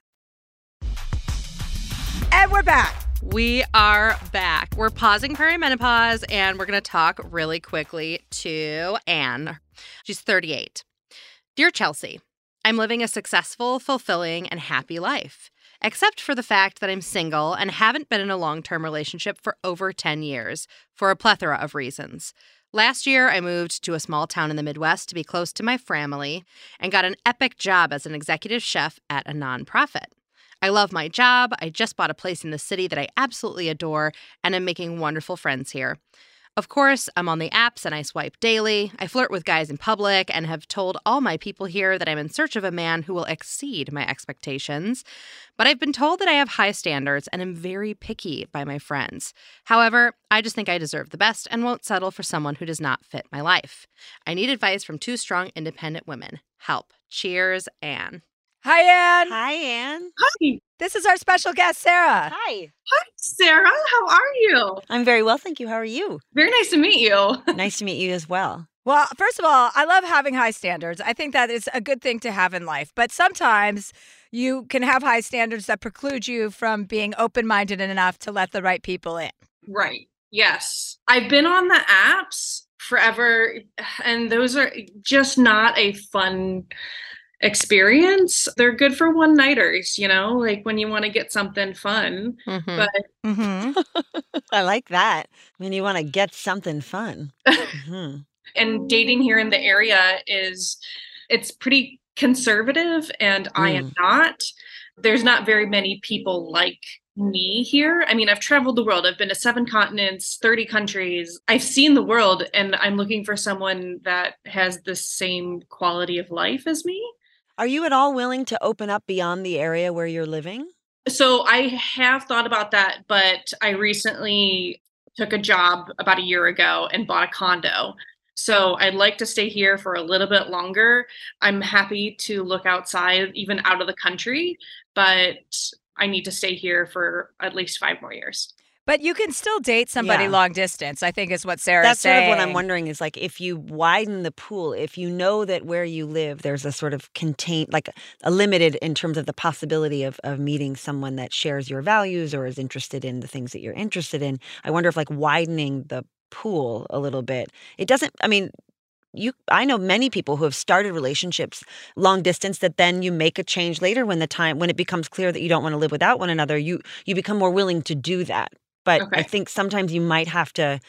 And we're back. We are back. We're pausing perimenopause and we're going to talk really quickly to Anne. She's 38. Dear Chelsea, I'm living a successful, fulfilling, and happy life, except for the fact that I'm single and haven't been in a long term relationship for over 10 years for a plethora of reasons. Last year, I moved to a small town in the Midwest to be close to my family and got an epic job as an executive chef at a nonprofit. I love my job. I just bought a place in the city that I absolutely adore, and I'm making wonderful friends here. Of course, I'm on the apps and I swipe daily. I flirt with guys in public and have told all my people here that I'm in search of a man who will exceed my expectations. But I've been told that I have high standards and am very picky by my friends. However, I just think I deserve the best and won't settle for someone who does not fit my life. I need advice from two strong, independent women. Help. Cheers, Anne. Hi, Anne. Hi, Anne. Hi. This is our special guest, Sarah. Hi. Hi, Sarah. How are you? I'm very well, thank you. How are you? Very nice to meet you. nice to meet you as well. Well, first of all, I love having high standards. I think that is a good thing to have in life. But sometimes you can have high standards that preclude you from being open minded enough to let the right people in. Right. Yes. I've been on the apps forever, and those are just not a fun experience. They're good for one nighters, you know, like when you want to get something fun. Mhm. But Mm-hmm. I like that. When you want to get something fun. Mhm. and dating here in the area is it's pretty conservative and I am not. There's not very many people like me here. I mean, I've traveled the world. I've been to seven continents, 30 countries. I've seen the world and I'm looking for someone that has the same quality of life as me. Are you at all willing to open up beyond the area where you're living? So I have thought about that, but I recently took a job about a year ago and bought a condo. So I'd like to stay here for a little bit longer. I'm happy to look outside, even out of the country, but I need to stay here for at least five more years. But you can still date somebody Yeah. long distance. I think is what Sarah's That's sort saying. of what I'm wondering is like if you widen the pool, if you know that where you live, there's a sort of contained, like a limited in terms of the possibility of, of meeting someone that shares your values or is interested in the things that you're interested in. I wonder if like widening the pool a little bit, it doesn't, I mean, you i know many people who have started relationships long distance that then you make a change later when the time when it becomes clear that you don't want to live without one another you you become more willing to do that but i think sometimes you might have to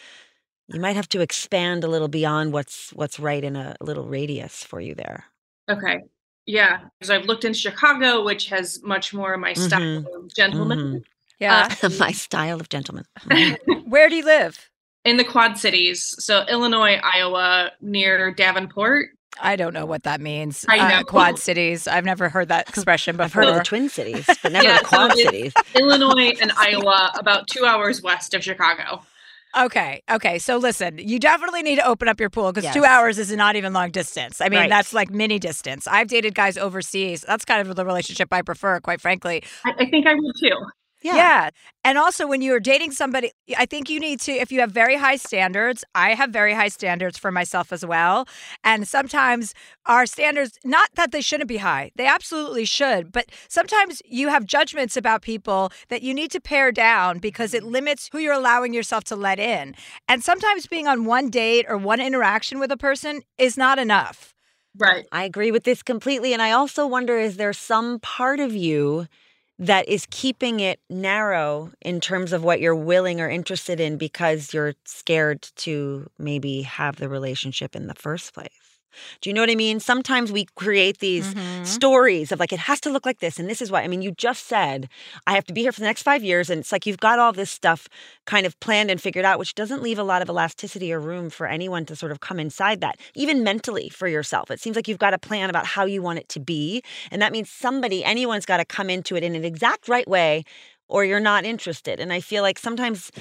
you might have to expand a little beyond what's what's right in a little radius for you there Okay. Yeah. Because I've looked in Chicago, which has much more mm-hmm. of mm-hmm. uh, my style of gentleman. Yeah. my style of gentleman Where do you live? In the Quad Cities. So Illinois, Iowa, near Davenport. I don't know what that means. I Uh, quad cities. I've never heard that expression before. i've heard of the twin cities but never Yeah, the quad it's- cities Illinois and Iowa, about two hours west of Chicago. Okay. Okay. So listen, you definitely need to open up your pool because two hours is not even long distance. I mean, Right. that's like mini distance. I've dated guys overseas. That's kind of the relationship I prefer, quite frankly. I, I think I would too. Yeah. And also, when you're dating somebody, I think you need to, if you have very high standards, I have very high standards for myself as well. And sometimes our standards, not that they shouldn't be high, they absolutely should, but sometimes you have judgments about people that you need to pare down because it mm-hmm. limits who you're allowing yourself to let in. And sometimes being on one date or one interaction with a person is not enough. Right. I agree with this completely. And I also wonder is there some part of you that is keeping it narrow in terms of what you're willing or interested in because you're scared to maybe have the relationship in the first place? Do you know what I mean? Sometimes we create these Mm-hmm. stories of like, it has to look like this. And this is why. I mean, you just said, I have to be here for the next five years. And it's like you've got all this stuff kind of planned and figured out, which doesn't leave a lot of elasticity or room for anyone to sort of come inside that, even mentally for yourself. It seems like you've got a plan about how you want it to be. And that means somebody, anyone's got to come into it in an exact right way or you're not interested. And I feel like sometimes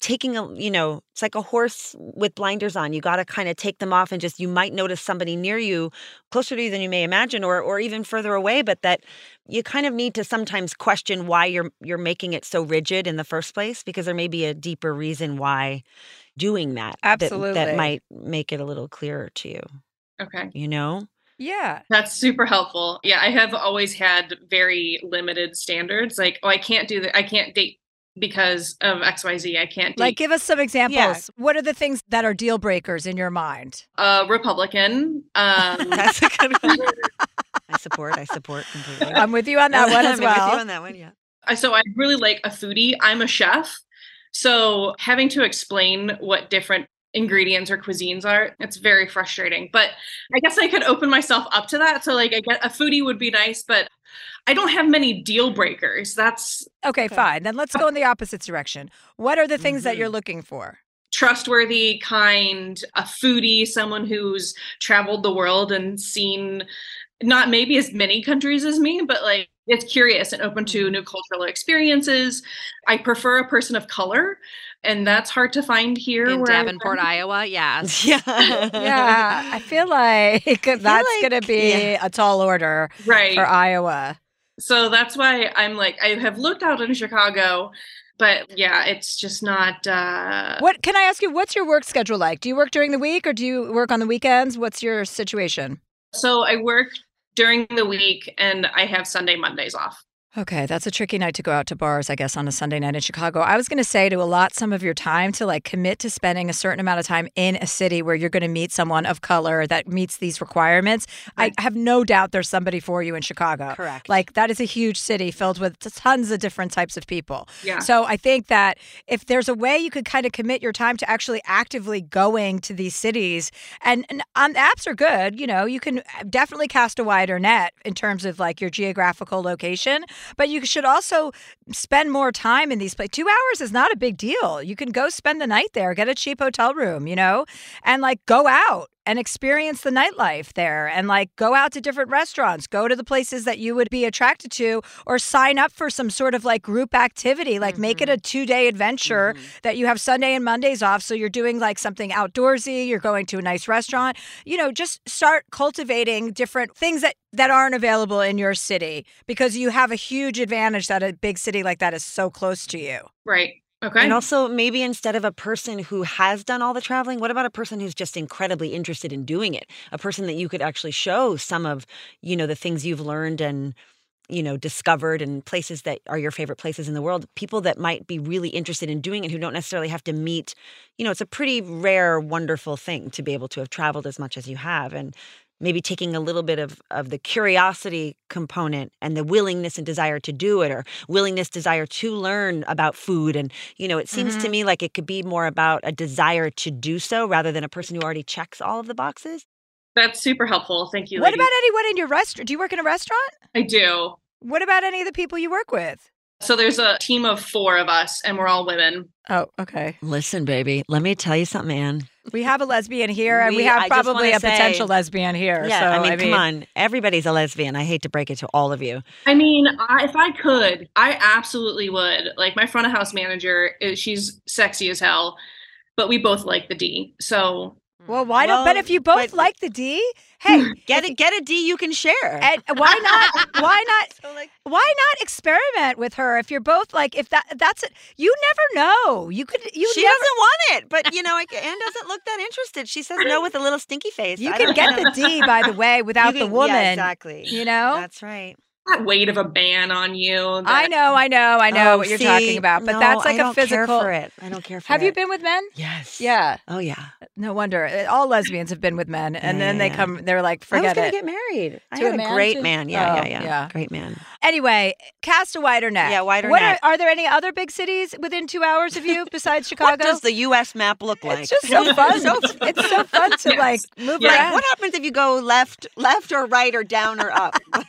taking a, you know, it's like a horse with blinders on. You got to kind of take them off and just, you might notice somebody near you, closer to you than you may imagine, or, or even further away, but that you kind of need to sometimes question why you're, you're making it so rigid in the first place, because there may be a deeper reason why doing that, that- Absolutely. that might make it a little clearer to you, Okay. you know? Yeah. That's super helpful. Yeah, I have always had very limited standards. Like, oh, I can't do that. I can't date because of XYZ. I can't date Like, give us some examples. What are the things that are deal breakers in your mind? a Republican. Um, That's a good one. I support, I support completely. I'm with you on that one as I'm with you well. on that one, yeah. Uh, so I really like a foodie. I'm a chef. So having to explain what different ingredients or cuisines are, it's very frustrating. But I guess I could open myself up to that. So like I get a foodie would be nice, but I don't have many deal breakers. That's Okay, fine. Then let's go in the opposite direction. What are the things that mm-hmm. you're looking for? trustworthy, kind, a foodie, someone who's traveled the world and seen not maybe as many countries as me, but like it's curious and open to new cultural experiences. I prefer a person of color, and that's hard to find here. In Davenport. Iowa, yes. Yeah. Yeah, I feel like that's like- going to be yeah. a tall order right. for Iowa. So that's why I'm like I have looked out in Chicago, but yeah, it's just not. uh What can I ask you? What's your work schedule like? Do you work during the week or do you work on the weekends? What's your situation? So I work during the week, and I have Sunday Mondays off. Okay, that's a tricky night to go out to bars, I guess, on a Sunday night in Chicago. I was going to say to allot some of your time to like commit to spending a certain amount of time in a city where you're going to meet someone of color that meets these requirements. I have no doubt there's somebody for you in Chicago. Correct. Like that is a huge city filled with tons of different types of people. Yeah. So I think that if there's a way you could kind of commit your time to actually actively going to these cities, and, and um, apps are good, you know, you can definitely cast a wider net in terms of like your geographical location, but you should also spend more time in these places. Two hours is not a big deal. You can go spend the night there, get a cheap hotel room, you know, and like go out and experience the nightlife there and like go out to different restaurants, go to the places that you would be attracted to, or sign up for some sort of like group activity, like make it a mm-hmm. two day adventure mm-hmm. that you have Sunday and Mondays off. So you're doing like something outdoorsy, you're going to a nice restaurant, you know, just start cultivating different things that that aren't available in your city because you have a huge advantage that a big city like that is so close to you. Right. Okay. And also, maybe instead of a person who has done all the traveling, what about a person who's just incredibly interested in doing it? A person that you could actually show some of, you know, the things you've learned and, you know, discovered and places that are your favorite places in the world. People that might be really interested in doing it who don't necessarily have to meet, you know, it's a pretty rare, wonderful thing to be able to have traveled as much as you have. And maybe taking a little bit of, of the curiosity component and the willingness and desire to do it or willingness desire to learn about food and you know it seems to mm-hmm. me like it could be more about a desire to do so rather than a person who already checks all of the boxes That's super helpful. Thank you. What ladies. about anyone in your restaurant? Do you work in a restaurant? I do. What about any of the people you work with? So there's a team of four of us, and we're all women. Oh, okay. listen baby let me tell you something man We have a lesbian here, and we, We- have probably wanna a potential lesbian here. yeah so, i mean come on everybody's a lesbian i hate to break it to all of you I mean, I, if I could, I absolutely would. Like my front of house manager, is, she's sexy as hell, but we both like the D. So Well, why don't? But if you both but- like the D, hey, get it get a d you can share and why not? Why not? So, like, Why not experiment with her if you're both like if that that's it? You never know. You could you she never, doesn't want it but you know like, anne doesn't look that interested she says no with a little stinky face You I can get know. the D by the way without You the woman. yeah, exactly You know. that's right that weight of a ban on you. I know, I know, I know Oh, what you're see, talking about, but no, that's like I a don't physical. care for it i don't care for Have you been with men? yes Yeah, oh yeah no wonder. All lesbians have been with men, and Yeah, then they yeah. come. They're like, forget I was forget gonna it. get married. I To a had a, man, great too? man. Yeah, Oh, yeah, yeah, yeah. Great man. Anyway, cast a wider net. Yeah, wider what net. Are, are there any other big cities within two hours of you besides Chicago? What does the U.S. map look like? it's just so fun. So- it's so fun to Yes. like move Yeah. like, around. what happens if you go left, left or right or down or up?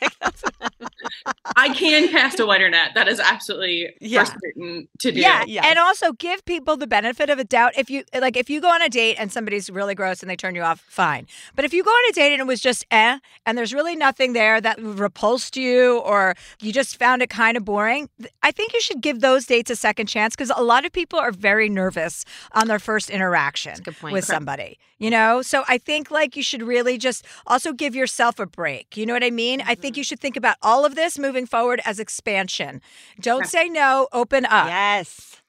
I can cast a wider net. That is absolutely Yeah. for certain to do. Yeah, Yes. and also give people the benefit of a doubt. If you like, if you go on a date and somebody's really gross and they turn you off, fine. But if you go on a date and it was just eh, and there's really nothing there that repulsed you, or you just found it kind of boring, I think you should give those dates a second chance because a lot of people are very nervous on their first interaction a good point. with somebody. You know, so I think like you should really just also give yourself a break. You know what I mean? I think you should think about all of this moving forward as expansion. Don't say no. Open up. yes.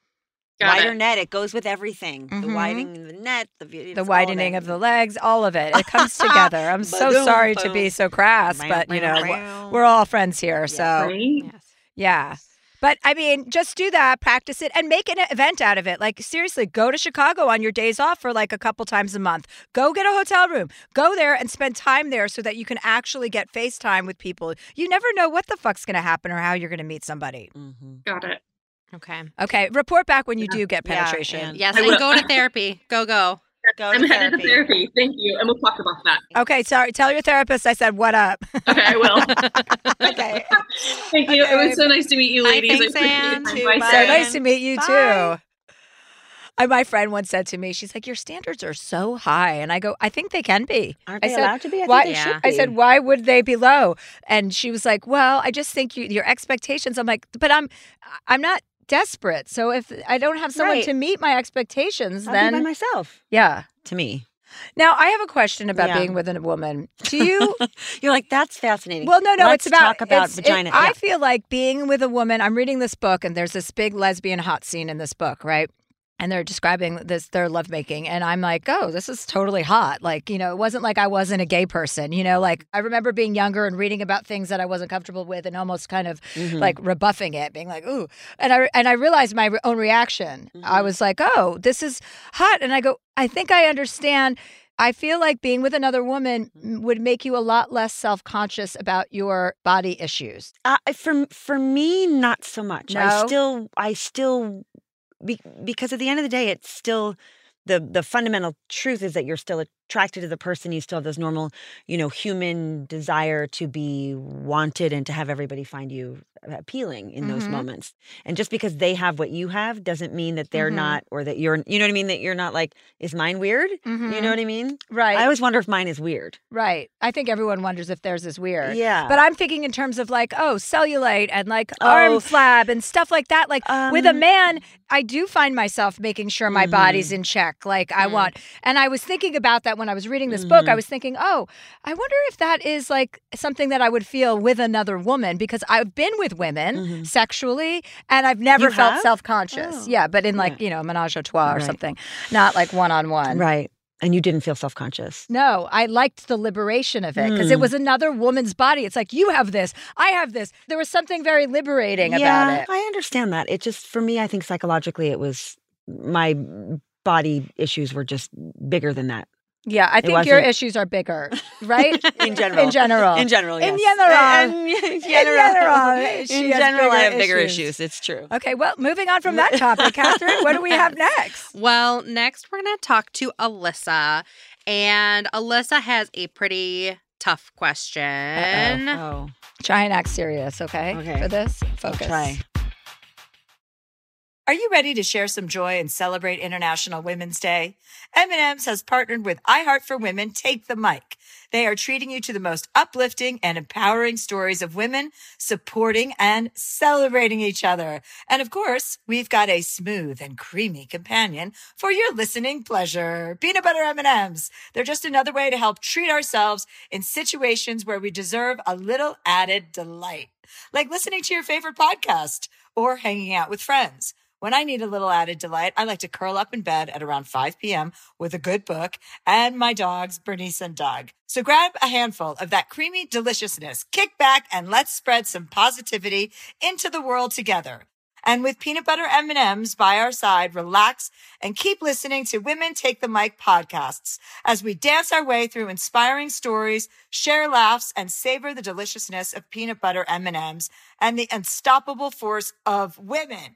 Got Wider it. net. It goes with everything. The Mhm. widening the net. The, view- the of widening of the legs, all of it. It comes together. I'm so sorry to be so crass, but you know, we're, all friends here. So, Right? yeah. But I mean, just do that, practice it, and make an event out of it. Like, seriously, go to Chicago on your days off for like a couple times a month. Go get a hotel room. Go there and spend time there so that you can actually get FaceTime with people. You never know what the fuck's going to happen or how you're going to meet somebody. Mm-hmm. Got it. Okay. Okay, report back when you do get Yeah, penetration. and- Yes, I and will. go to therapy. Go, go. Go I'm to headed to therapy. therapy. Thank you. And we'll talk about that. Okay, sorry. Tell your therapist I said what up. Okay, I will. okay. Thank you. Okay. It was so nice to meet you, Bye, ladies. I thanks, appreciate Anne. your time. Too. Bye, Bye. So nice to meet you Bye. too. I, my friend once said to me, she's like, "Your standards are so high," and I go, "I think they can be." Aren't I they said, allowed to be? I why- think they Yeah. should I said, "Why would they be low?" And she was like, "Well, I just think you, your expectations." I'm like, "But I'm, I'm not desperate. So if I don't have someone Right. to meet my expectations, then. I'll be by then myself. yeah." To me, Now I have a question about Yeah. being with a woman. Do you? you're like that's fascinating. Well, no, no, Let's it's about talk about it's- it- vagina. I feel like being with a woman. I'm reading this book, and there's this big lesbian hot scene in this book, right? And they're describing this their lovemaking and i'm like oh this is totally hot like you know it wasn't like i wasn't a gay person you know like i remember being younger and reading about things that i wasn't comfortable with and almost kind of Mhm. like rebuffing it being like ooh and i and i realized my own reaction i Mhm. was like oh this is hot and i go i think i understand I feel like being with another woman would make you a lot less self-conscious about your body issues. Uh, for for me, not so much. I still, I still, be, because at the end of the day, it's still the the fundamental truth is that you're still attracted to the person. You still have this normal, you know, human desire to be wanted and to have everybody find you appealing in those Mhm. moments. And just because they have what you have doesn't mean that they're Mhm. not, or that you're, you know what I mean. That you're not like, is mine weird? You know what I mean? right? I always wonder if mine is weird. right. I think everyone wonders if theirs is weird. Yeah, But I'm thinking in terms of like, oh, cellulite and like arm Oh. flab and stuff like that. Like with a Um, man, I do find myself making sure my body's in check. Like I Mm. want, and I was thinking about that when I was reading this book. I Mhm. was thinking, oh, I wonder if that is like something that I would feel with another woman because I've been with women Mhm. sexually and I've never You felt self conscious. Oh. Yeah, but in like, you know, menage a trois or Right. something, not like one on one. right. And you didn't feel self conscious. No, I liked the liberation of it because it Mm. was another woman's body. It's like, you have this, I have this. There was something very liberating yeah, about it. I understand that. It just for me, I think psychologically, it was my body issues were just bigger than that. Yeah, I think your issues are bigger, right? In general. In general. In general, In yes. general. Um, and- in In general, general, she in has general, I bigger have bigger issues. issues. It's true. Okay, well, moving on from that topic, Catherine, what do we have next? Well, next we're going to talk to Alyssa. And Alyssa has a pretty tough question. Oh, Try and act serious, okay? Okay. For this, I'll focus. try. Are you ready to share some joy and celebrate International Women's Day? M&M's has partnered with iHeart for Women Take the Mic. They are treating you to the most uplifting and empowering stories of women supporting and celebrating each other. And of course, we've got a smooth and creamy companion for your listening pleasure. Peanut butter M&M's. They're just another way to help treat ourselves in situations where we deserve a little added delight. Like listening to your favorite podcast or hanging out with friends. When I need a little added delight, I like to curl up in bed at around 5 p.m. with a good book and my dogs, Bernice and Doug. So grab a handful of that creamy deliciousness, kick back, and let's spread some positivity into the world together. And with peanut butter M&Ms by our side, relax and keep listening to Women Take the Mic podcasts as we dance our way through inspiring stories, share laughs, and savor the deliciousness of peanut butter M&Ms and the unstoppable force of women.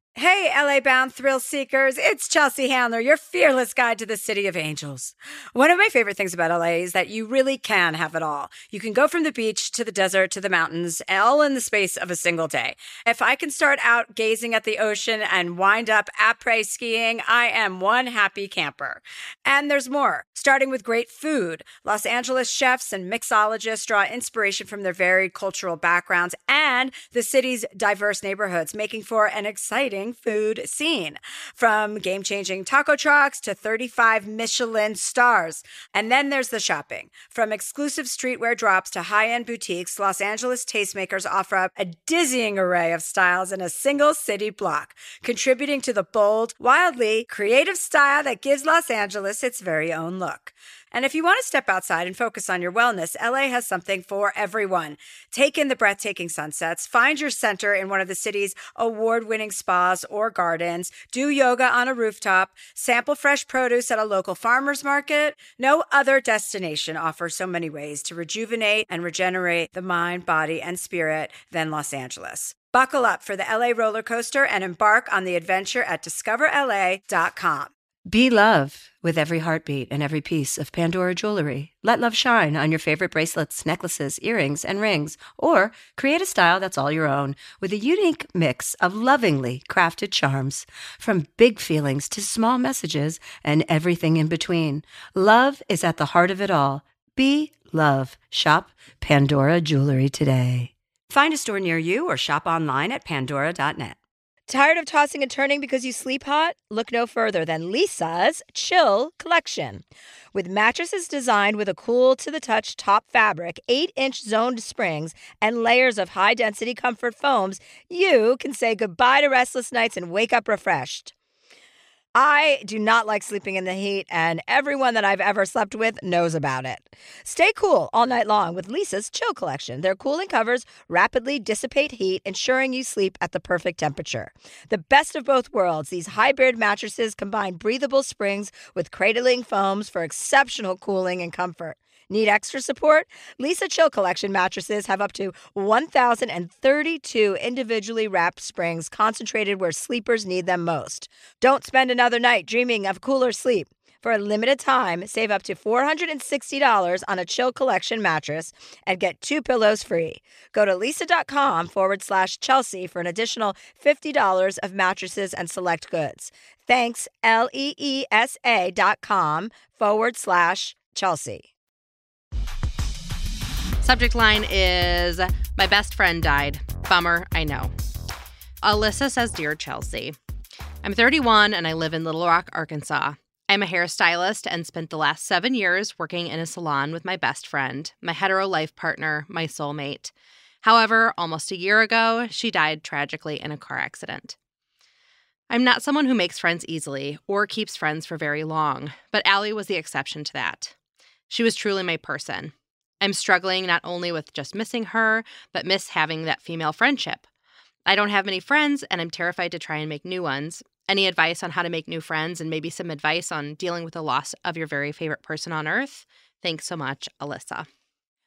Hey, LA bound thrill seekers, it's Chelsea Handler, your fearless guide to the City of Angels. One of my favorite things about LA is that you really can have it all. You can go from the beach to the desert to the mountains, all in the space of a single day. If I can start out gazing at the ocean and wind up après skiing, I am one happy camper. And there's more. Starting with great food, Los Angeles chefs and mixologists draw inspiration from their varied cultural backgrounds and the city's diverse neighborhoods, making for an exciting food scene. From game changing taco trucks to 35 Michelin stars. And then there's the shopping. From exclusive streetwear drops to high end boutiques, Los Angeles tastemakers offer up a dizzying array of styles in a single city block, contributing to the bold, wildly creative style that gives Los Angeles its very own look. And if you want to step outside and focus on your wellness, LA has something for everyone. Take in the breathtaking sunsets, find your center in one of the city's award winning spas or gardens, do yoga on a rooftop, sample fresh produce at a local farmer's market. No other destination offers so many ways to rejuvenate and regenerate the mind, body, and spirit than Los Angeles. Buckle up for the LA roller coaster and embark on the adventure at discoverla.com. Be love with every heartbeat and every piece of Pandora jewelry. Let love shine on your favorite bracelets, necklaces, earrings, and rings, or create a style that's all your own with a unique mix of lovingly crafted charms. From big feelings to small messages and everything in between, love is at the heart of it all. Be love. Shop Pandora Jewelry today. Find a store near you or shop online at pandora.net. Tired of tossing and turning because you sleep hot? Look no further than Leesa's Chill Collection. With mattresses designed with a cool to the touch top fabric, 8 inch zoned springs, and layers of high density comfort foams, you can say goodbye to restless nights and wake up refreshed. I do not like sleeping in the heat, and everyone that I've ever slept with knows about it. Stay cool all night long with Leesa's Chill Collection. Their cooling covers rapidly dissipate heat, ensuring you sleep at the perfect temperature. The best of both worlds, these hybrid mattresses combine breathable springs with cradling foams for exceptional cooling and comfort. Need extra support? Leesa Chill Collection mattresses have up to 1,032 individually wrapped springs concentrated where sleepers need them most. Don't spend another night dreaming of cooler sleep. For a limited time, save up to $460 on a Chill Collection mattress and get two pillows free. Go to leesa.com forward slash Chelsea for an additional $50 of mattresses and select goods. Thanks, L E E S A dot com forward slash Chelsea. Subject line is My best friend died. Bummer, I know. Alyssa says Dear Chelsea, I'm 31 and I live in Little Rock, Arkansas. I'm a hairstylist and spent the last seven years working in a salon with my best friend, my hetero life partner, my soulmate. However, almost a year ago, she died tragically in a car accident. I'm not someone who makes friends easily or keeps friends for very long, but Allie was the exception to that. She was truly my person. I'm struggling not only with just missing her, but miss having that female friendship. I don't have many friends, and I'm terrified to try and make new ones. Any advice on how to make new friends, and maybe some advice on dealing with the loss of your very favorite person on earth? Thanks so much, Alyssa.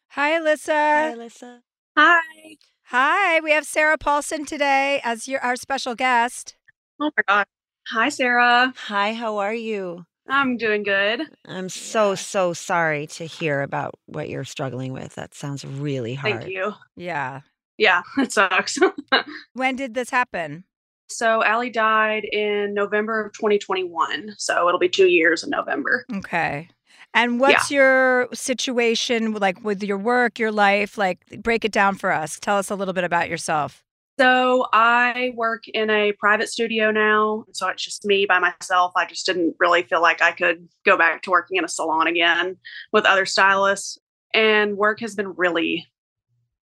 Hi, Alyssa. Hi, Alyssa. Hi. Hi, we have Sarah Paulson today as your our special guest. Oh my God. Hi, Sarah. Hi, how are you? I'm doing good. I'm so, so sorry to hear about what you're struggling with. That sounds really hard. Thank you. Yeah. Yeah, it sucks. When did this happen? so, Allie died in November of 2021. So, it'll be two years in November. Okay. And what's your situation like with your work, your life? Like, break it down for us. Tell us a little bit about yourself. So, I work in a private studio now. So, it's just me by myself. I just didn't really feel like I could go back to working in a salon again with other stylists. And work has been really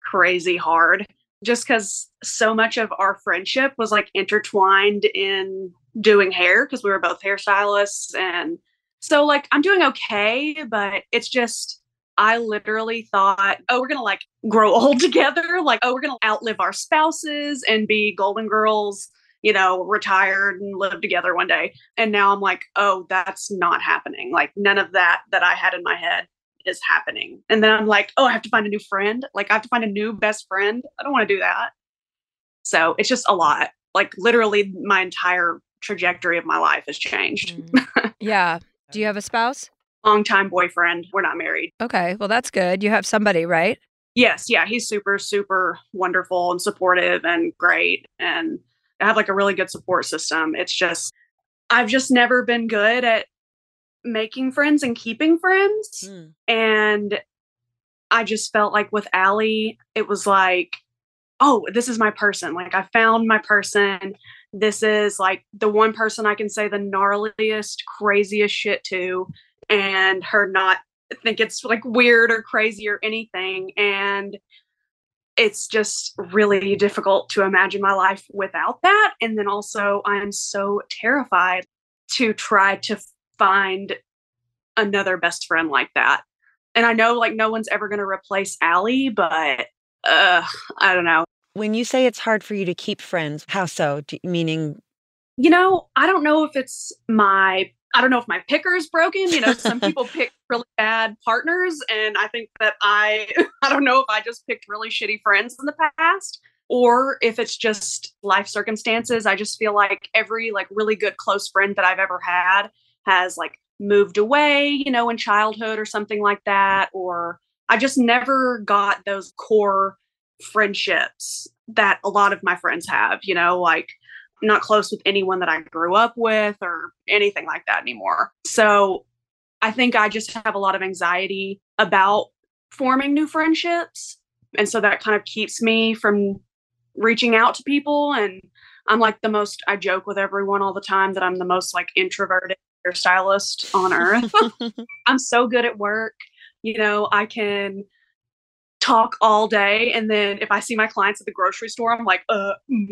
crazy hard just because so much of our friendship was like intertwined in doing hair because we were both hairstylists. And so, like, I'm doing okay, but it's just, I literally thought, oh, we're going to like grow old together. Like, oh, we're going to outlive our spouses and be golden girls, you know, retired and live together one day. And now I'm like, oh, that's not happening. Like, none of that that I had in my head is happening. And then I'm like, oh, I have to find a new friend. Like, I have to find a new best friend. I don't want to do that. So it's just a lot. Like, literally, my entire trajectory of my life has changed. Mm. Yeah. Do you have a spouse? Longtime boyfriend. We're not married. Okay. Well, that's good. You have somebody, right? Yes. Yeah. He's super, super wonderful and supportive and great. And I have like a really good support system. It's just, I've just never been good at making friends and keeping friends. Mm. And I just felt like with Allie, it was like, oh, this is my person. Like I found my person. This is like the one person I can say the gnarliest, craziest shit to, and her not think it's like weird or crazy or anything. And it's just really difficult to imagine my life without that. And then also, I'm so terrified to try to find another best friend like that. And I know like no one's ever going to replace Allie, but uh, I don't know. When you say it's hard for you to keep friends, how so? Do, meaning, You know, I don't know if it's my I don't know if my picker is broken. You know, some people pick really bad partners, and I think that I I don't know if I just picked really shitty friends in the past, or if it's just life circumstances. I just feel like every like really good close friend that I've ever had has like moved away, you know, in childhood or something like that, or I just never got those core friendships that a lot of my friends have, you know, like not close with anyone that I grew up with or anything like that anymore. So I think I just have a lot of anxiety about forming new friendships. And so that kind of keeps me from reaching out to people. And I'm like the most, I joke with everyone all the time that I'm the most like introverted hairstylist on earth. I'm so good at work. You know, I can talk all day. And then if I see my clients at the grocery store, I'm like, uh, mm,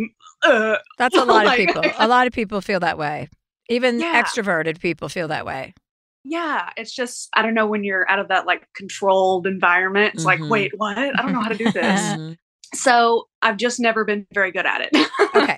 uh. That's a lot Like- of people. A lot of people feel that way. Even Yeah. extroverted people feel that way. Yeah, it's just, I don't know, when you're out of that like controlled environment, it's Mhm. like, wait, what? I don't know how to do this. So I've just never been very good at it. Okay.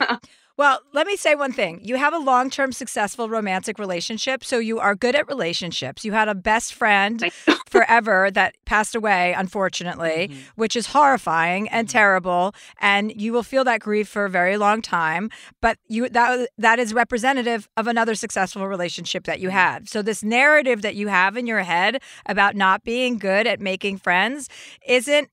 Well, let me say one thing. You have a long term successful romantic relationship, so you are good at relationships. You had a best friend forever that passed away, unfortunately, Mhm. which is horrifying and terrible. And you will feel that grief for a very long time. But you that that is representative of another successful relationship that you had. So this narrative that you have in your head about not being good at making friends isn't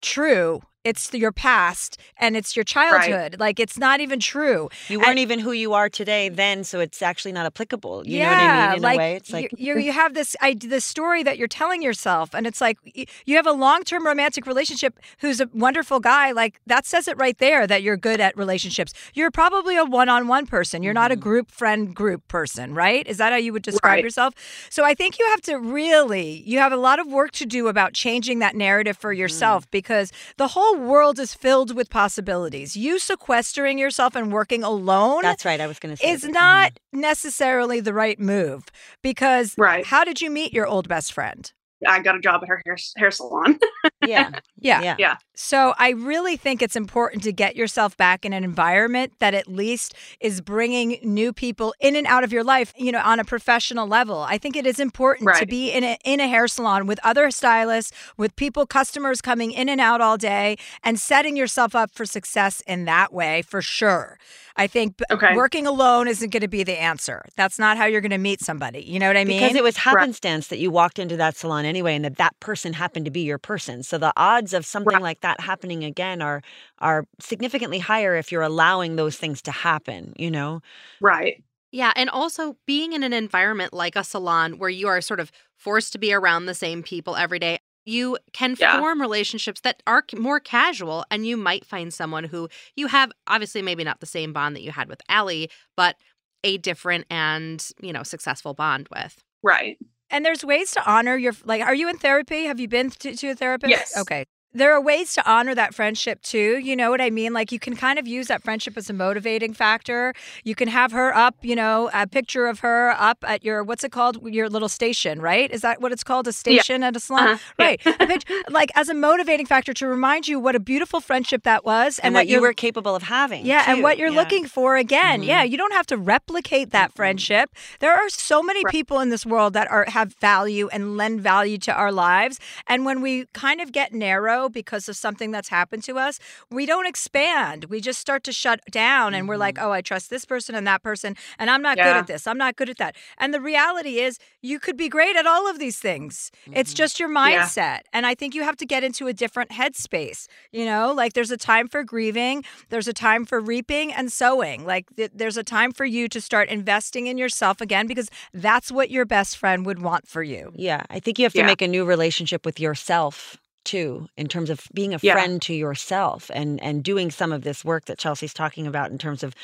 true. It's your past and it's your childhood. Like it's not even true. You weren't even who you are today then, so it's actually not applicable. You yeah, know what I mean? In like, a way, it's like you, you have this I, this story that you're telling yourself, and it's like you have a long term romantic relationship who's a wonderful guy. Like that says it right there that you're good at relationships. You're probably a one on one person. You're not a Mhm. group friend group person, right? Is that how you would describe Right. yourself? So I think you have to really you have a lot of work to do about changing that narrative for yourself because the whole world is filled with possibilities. You sequestering yourself and working alone that's right. I was going to say is that. not necessarily the right move because Right. how did you meet your old best friend? I got a job at her hair, hair salon. Yeah, Yeah. yeah, Yeah. So I really think it's important to get yourself back in an environment that at least is bringing new people in and out of your life, you know, on a professional level. I think it is important to be in a in a hair salon with other stylists, with people customers coming in and out all day and setting yourself up for success in that way for sure. I think Okay. working alone isn't going to be the answer. That's not how you're going to meet somebody. You know what I mean? Because it was happenstance that you walked into that salon anyway, and that that person happened to be your person. So the odds of something Right. like that happening again are are significantly higher if you're allowing those things to happen. You know, right. Yeah, and also being in an environment like a salon where you are sort of forced to be around the same people every day, you can Yeah. form relationships that are more casual and you might find someone who you have obviously maybe not the same bond that you had with Allie, but a different and, you know, successful bond with. Right. And there's ways to honor your like. Are you in therapy? Have you been to, to a therapist? Yes. Okay. There are ways to honor that friendship too. You know what I mean? Like you can kind of use that friendship as a motivating factor. You can have her up, you know, a picture of her up at your what's it called? Your little station, right? Is that what it's called? A station at a salon, Uh-huh. Right? Like as a motivating factor to remind you what a beautiful friendship that was, and, that what you were capable of having. yeah, and what you're Yeah. looking for again. Mhm. Yeah, you don't have to replicate that Mhm. friendship. There are so many Right. people in this world that are have value and lend value to our lives. And when we kind of get narrow because of something that's happened to us, we don't expand. We just start to shut down and we're like, "Oh, I trust this person and that person, and I'm not good at this. I'm not good at that." And the reality is, you could be great at all of these things. It's Mhm. just your mindset. And I think you have to get into a different headspace. You know, like there's a time for grieving, there's a time for reaping and sowing. Like th- there's a time for you to start investing in yourself again because that's what your best friend would want for you. Yeah, I think you have to Yeah. make a new relationship with yourself too in terms of being a Yeah. friend to yourself and and doing some of this work that Chelsea's talking about in terms of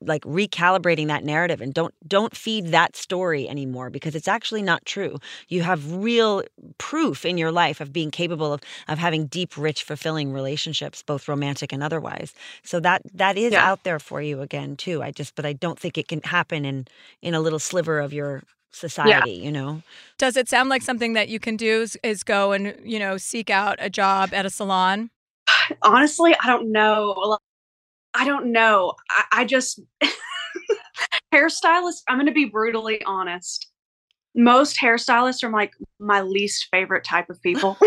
like recalibrating that narrative and don't don't feed that story anymore because it's actually not true. You have real proof in your life of being capable of of having deep rich fulfilling relationships both romantic and otherwise. So that that is Yeah. out there for you again too. I just but I don't think it can happen in in a little sliver of your society, you know. Does it sound like something that you can do is, is go and, you know, seek out a job at a salon? Honestly, I don't know. I don't know. I, I just hairstylist. I'm going to be brutally honest. Most hairstylists are like my least favorite type of people.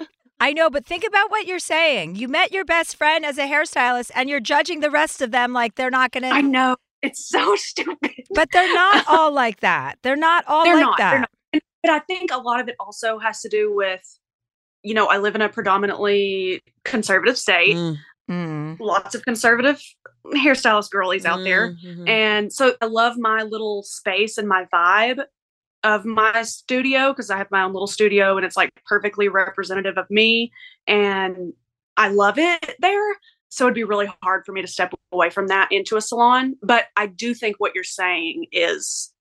I know, but think about what you're saying. You met your best friend as a hairstylist and you're judging the rest of them like they're not going to I know it's so stupid. But they're not all like that. They're not all They're like not, that. they're not. But I think a lot of it also has to do with, you know, I live in a predominantly conservative state. Mm, Mm. Lots of conservative hairstylist girlies out there. mhm. And so I love my little space and my vibe of my studio because I have my own little studio and it's like perfectly representative of me. And I love it there. So it'd be really hard for me to step away from that into a salon. But I do think what you're saying is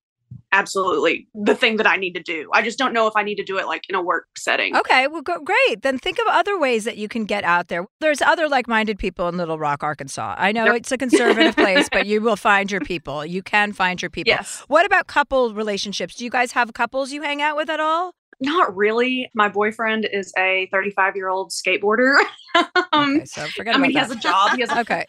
absolutely the thing that I need to do. I just don't know if I need to do it like in a work setting. Okay, well, go, great. Then think of other ways that you can get out there. There's other like minded people in Little Rock, Arkansas. I know it's a conservative place, but you will find your people. You can find your people. Yes. What about couple relationships? Do you guys have couples you hang out with at all? Not really. My boyfriend is a 35 year old skateboarder. um, Okay, so forget I mean, he about has a job. He has a okay.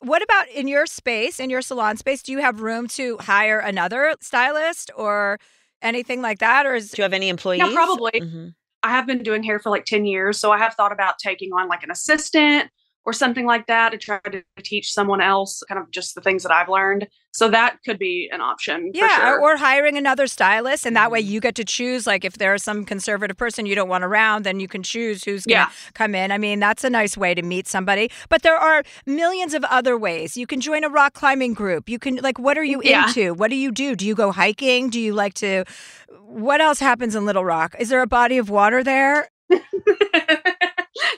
What about in your space, in your salon space? Do you have room to hire another stylist or anything like that? Or is Do you have any employees? Yeah, probably. Mhm. I have been doing hair for like 10 years. So I have thought about taking on like an assistant or something like that to try to teach someone else kind of just the things that I've learned. So that could be an option. for yeah, sure. or hiring another stylist, and that way Mhm. you get to choose. Like, if there's some conservative person you don't want around, then you can choose who's going to Yeah. come in. I mean, that's a nice way to meet somebody. But there are millions of other ways. You can join a rock climbing group. You can like, what are you Yeah. into? What do you do? Do you go hiking? Do you like to? What else happens in Little Rock? Is there a body of water there?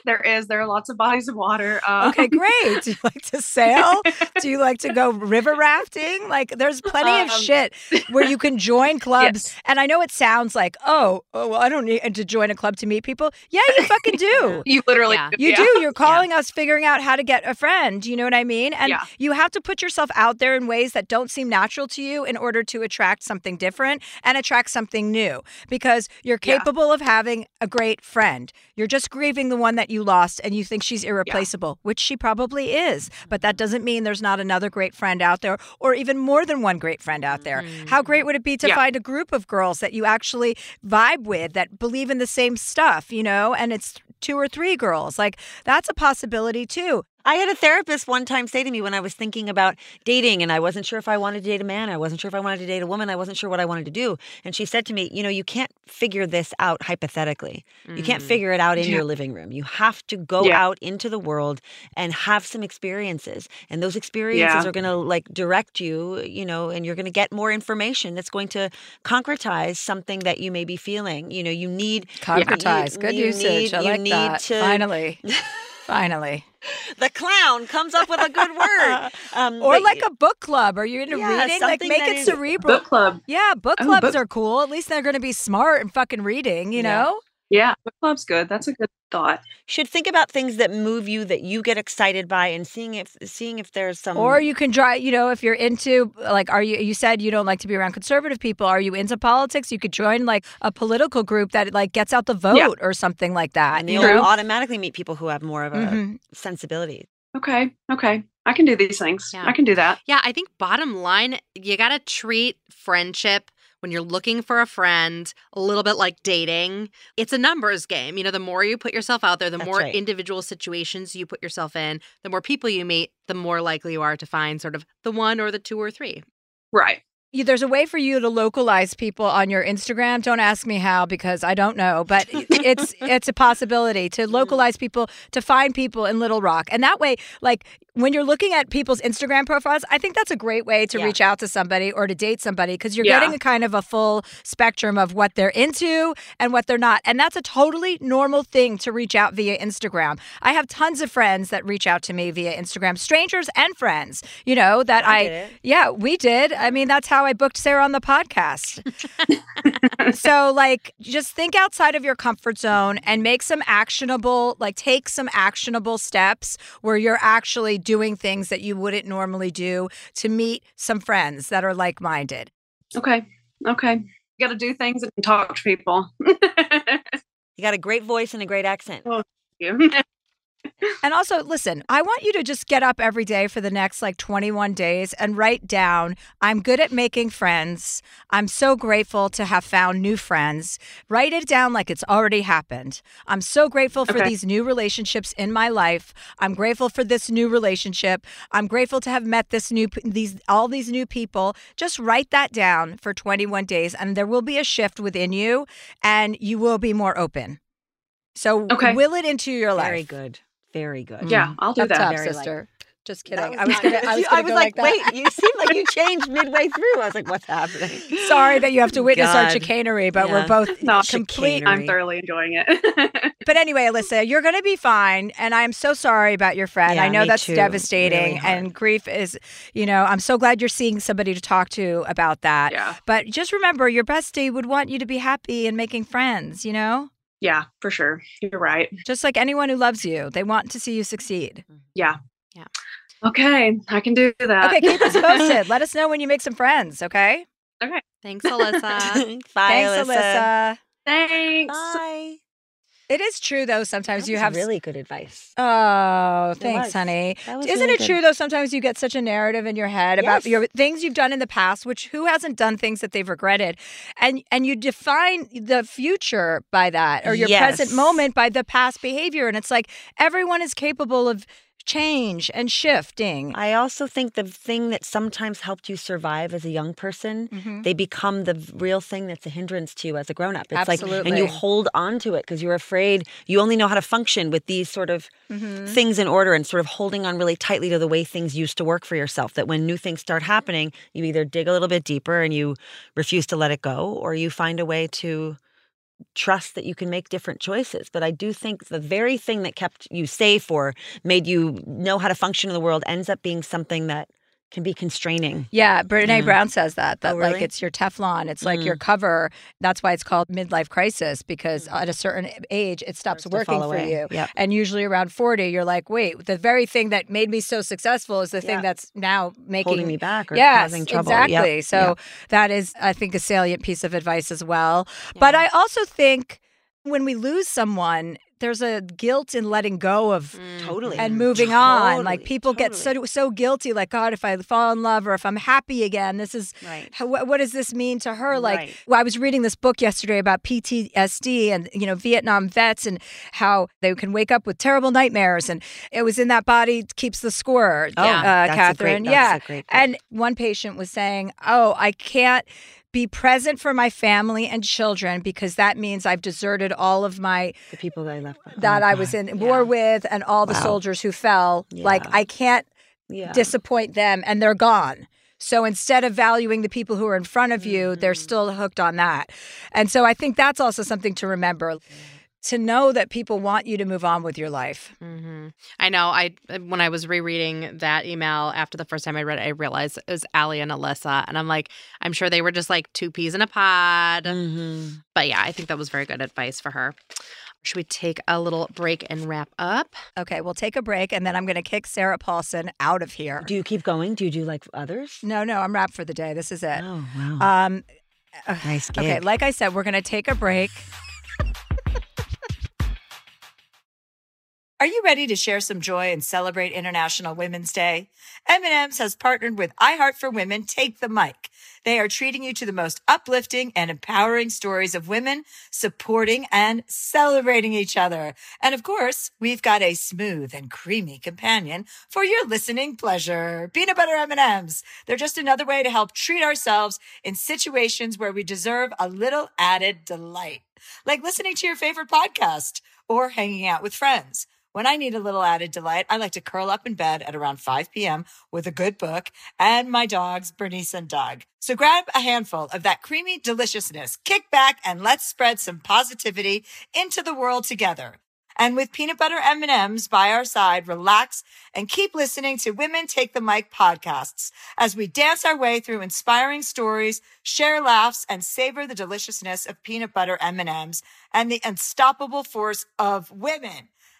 there is. There are lots of bodies of water. Uh, Okay, great. Do you like to sail? Do you like to go river rafting? Like, there's plenty of Um, shit where you can join clubs. Yes. And I know it sounds like, oh, oh, well, I don't need to join a club to meet people. Yeah, you fucking do. You literally Yeah. You yeah. do. You're calling us figuring out how to get a friend. You know what I mean? And Yeah. you have to put yourself out there in ways that don't seem natural to you in order to attract something different and attract something new because you're Yeah. capable of having a great friend. You're just grieving the one that you lost and you think she's irreplaceable, which she probably is. But that doesn't mean there's not another great friend out there or even more than one great friend out there. How mm-hmm. great would it be to Yeah. find a group of girls that you actually vibe with that believe in the same stuff, you know, and it's two or three girls. Like that's a possibility too. I had a therapist one time say to me when I was thinking about dating and I wasn't sure if I wanted to date a man, I wasn't sure if I wanted to date a woman, I wasn't sure what I wanted to do. And she said to me, You know, you can't figure this out hypothetically. You can't mm-hmm. figure it out in Yeah. your living room. You have to go Yeah. out into the world and have some experiences. And those experiences Yeah. are going to like direct you, you know, and you're going to get more information that's going to concretize something that you may be feeling. You know, you need Concretize. you- Good you usage. need- I you like need that. to- Finally. Finally. the clown comes up with a good word. Um, Or but like a book club. Are you into Yeah, reading? Like make that it is- cerebral. book club. yeah, book Oh, clubs book- are cool. At least they're going to be smart and fucking reading, you Yeah. know? Yeah, book club's good. That's a good thought. should think about things that move you that you get excited by and seeing if seeing if there's some Or you can try, you know, if you're into like are you you said you don't like to be around conservative people, are you into politics? You could join like a political group that like gets out the vote Yeah. or something like that. and You you'll know? automatically meet people who have more of a Mhm. sensibility. Okay. Okay. I can do these things. Yeah. I can do that. Yeah, I think bottom line, you got to treat friendship when you're looking for a friend a little bit like dating. It's a numbers game. You know, the more you put yourself out there, the That's more right. individual situations you put yourself in, the more people you meet, the more likely you are to find sort of the one or the two or three. Right. You- There's a way for you to localize people on your Instagram. Don't ask me how because I don't know, but it's it's a possibility to mm. localize people to find people in Little Rock. And that way, like when you're looking at people's Instagram profiles, I think that's a great way to Yeah. reach out to somebody or to date somebody because you're Yeah. getting a kind of a full spectrum of what they're into and what they're not. And that's a totally normal thing to reach out via Instagram. I have tons of friends that reach out to me via Instagram, strangers and friends, you know, that I I, yeah, we did. I mean, that's how I booked Sarah on the podcast. so, like, just think outside of your comfort zone and make some actionable, like, take some actionable steps where you're actually doing things that you wouldn't normally do to meet some friends that are like minded. Okay. Okay. You got to do things and talk to people. You got a great voice and a great accent. Oh, thank you. And also, listen, I want you to just get up every day for the next like 21 days and write down, I'm good at making friends. I'm so grateful to have found new friends. Write it down like it's already happened. I'm so grateful for Okay. these new relationships in my life. I'm grateful for this new relationship. I'm grateful to have met this new these all these new people. Just write that down for 21 days and there will be a shift within you and you will be more open. So Okay. will it into your life. Very good. Very good. yeah, mm-hmm. I'll do Up that. top, Very like- sister. Just kidding. That I was gonna. I was, You- gonna go like, that. wait, you seem like you changed midway through. I was like, what's happening? Sorry that you have to oh, witness our chicanery, but we're both No, complete. I'm thoroughly enjoying it. But anyway, Alyssa, you're going to be fine. And I'm so sorry about your friend. Yeah, I know that's too. devastating. Really and grief is, you know, I'm so glad you're seeing somebody to talk to about that. yeah. But just remember, your bestie would want you to be happy and making friends, you know? Yeah, for sure. You're right. Just like anyone who loves you, they want to see you succeed. Mm-hmm. Yeah. Yeah. Okay, I can do that. Okay, keep us posted. Let us know when you make some friends, okay? Okay. Thanks, Alyssa. Bye, Thanks, Alyssa. Alyssa. Thanks. Bye. It is true, though, sometimes you have. really good advice. Oh, thanks, honey. Isn't really it good. true though? Sometimes you get such a narrative in your head about Yes. your things you've done in the past, which who hasn't done things that they've regretted, and and you define the future by that, or your present moment by the past behavior, and it's like everyone is capable of change and shifting. I also think the thing that sometimes helped you survive as a young person, Mhm. they become the real thing that's a hindrance to you as a grown up. It's like, and you hold on to it because you're afraid you only know how to function with these sort of Mhm. things in order and sort of holding on really tightly to the way things used to work for yourself. That when new things start happening, you either dig a little bit deeper and you refuse to let it go, or you find a way to trust that you can make different choices. But I do think the very thing that kept you safe or made you know how to function in the world ends up being something that can be constraining. Yeah, Brene Yeah. Brown says that that Oh, like it's your Teflon, it's like Mm. your cover. That's why it's called midlife crisis because at a certain age it stops Starts working for away. you. Yep. And usually around 40 you're like, "Wait, the very thing that made me so successful is the thing that's now making Holding me back or yes, causing trouble. Yep. Exactly. So Yep. that is I think a salient piece of advice as well. But I also think when we lose someone, there's a guilt in letting go of totally and moving on. Like Totally, people get so so guilty. Like God, if I fall in love or if I'm happy again, this is Right. how, what, what does this mean to her? Like Right. well, I was reading this book yesterday about PTSD and you know Vietnam vets and how they can wake up with terrible nightmares, and it was in that body keeps the score. Oh, uh, that's a great- Catherine. that's yeah, a great book. and one patient was saying, "Oh, I can't." Be present for my family and children because that means I've deserted all of my The people that I left behind. that Oh, I was God. in war with and all the Wow. soldiers who fell. Like I can't Yeah. disappoint them and they're gone. So instead of valuing the people who are in front of you, they're Mm-hmm. still hooked on that. And so I think that's also something to remember to know that people want you to move on with your life. hmm I know. I when I was rereading that email after the first time I read it, I realized it was Allie and Alyssa, and I'm like, I'm sure they were just like two peas in a pod. Mhm. But yeah, I think that was very good advice for her. Should we take a little break and wrap up? Okay, we'll take a break and then I'm going to kick Sarah Paulson out of here. Do you keep going? Do you do like others? no, no, I'm wrapped for the day. This is it. Oh wow. Um nice gig. Okay, like I said, we're going to take a break. Are you ready to share some joy and celebrate International Women's Day? M&M's has partnered with iHeart for Women Take the Mic. They are treating you to the most uplifting and empowering stories of women supporting and celebrating each other. And of course, we've got a smooth and creamy companion for your listening pleasure. Peanut butter M&Ms. They're just another way to help treat ourselves in situations where we deserve a little added delight, like listening to your favorite podcast or hanging out with friends. When I need a little added delight, I like to curl up in bed at around 5 p.m. with a good book and my dogs, Bernice and Doug. So grab a handful of that creamy deliciousness, kick back, and let's spread some positivity into the world together. And with peanut butter M&Ms by our side, relax and keep listening to Women Take the Mic podcasts as we dance our way through inspiring stories, share laughs, and savor the deliciousness of peanut butter M&Ms and the unstoppable force of women.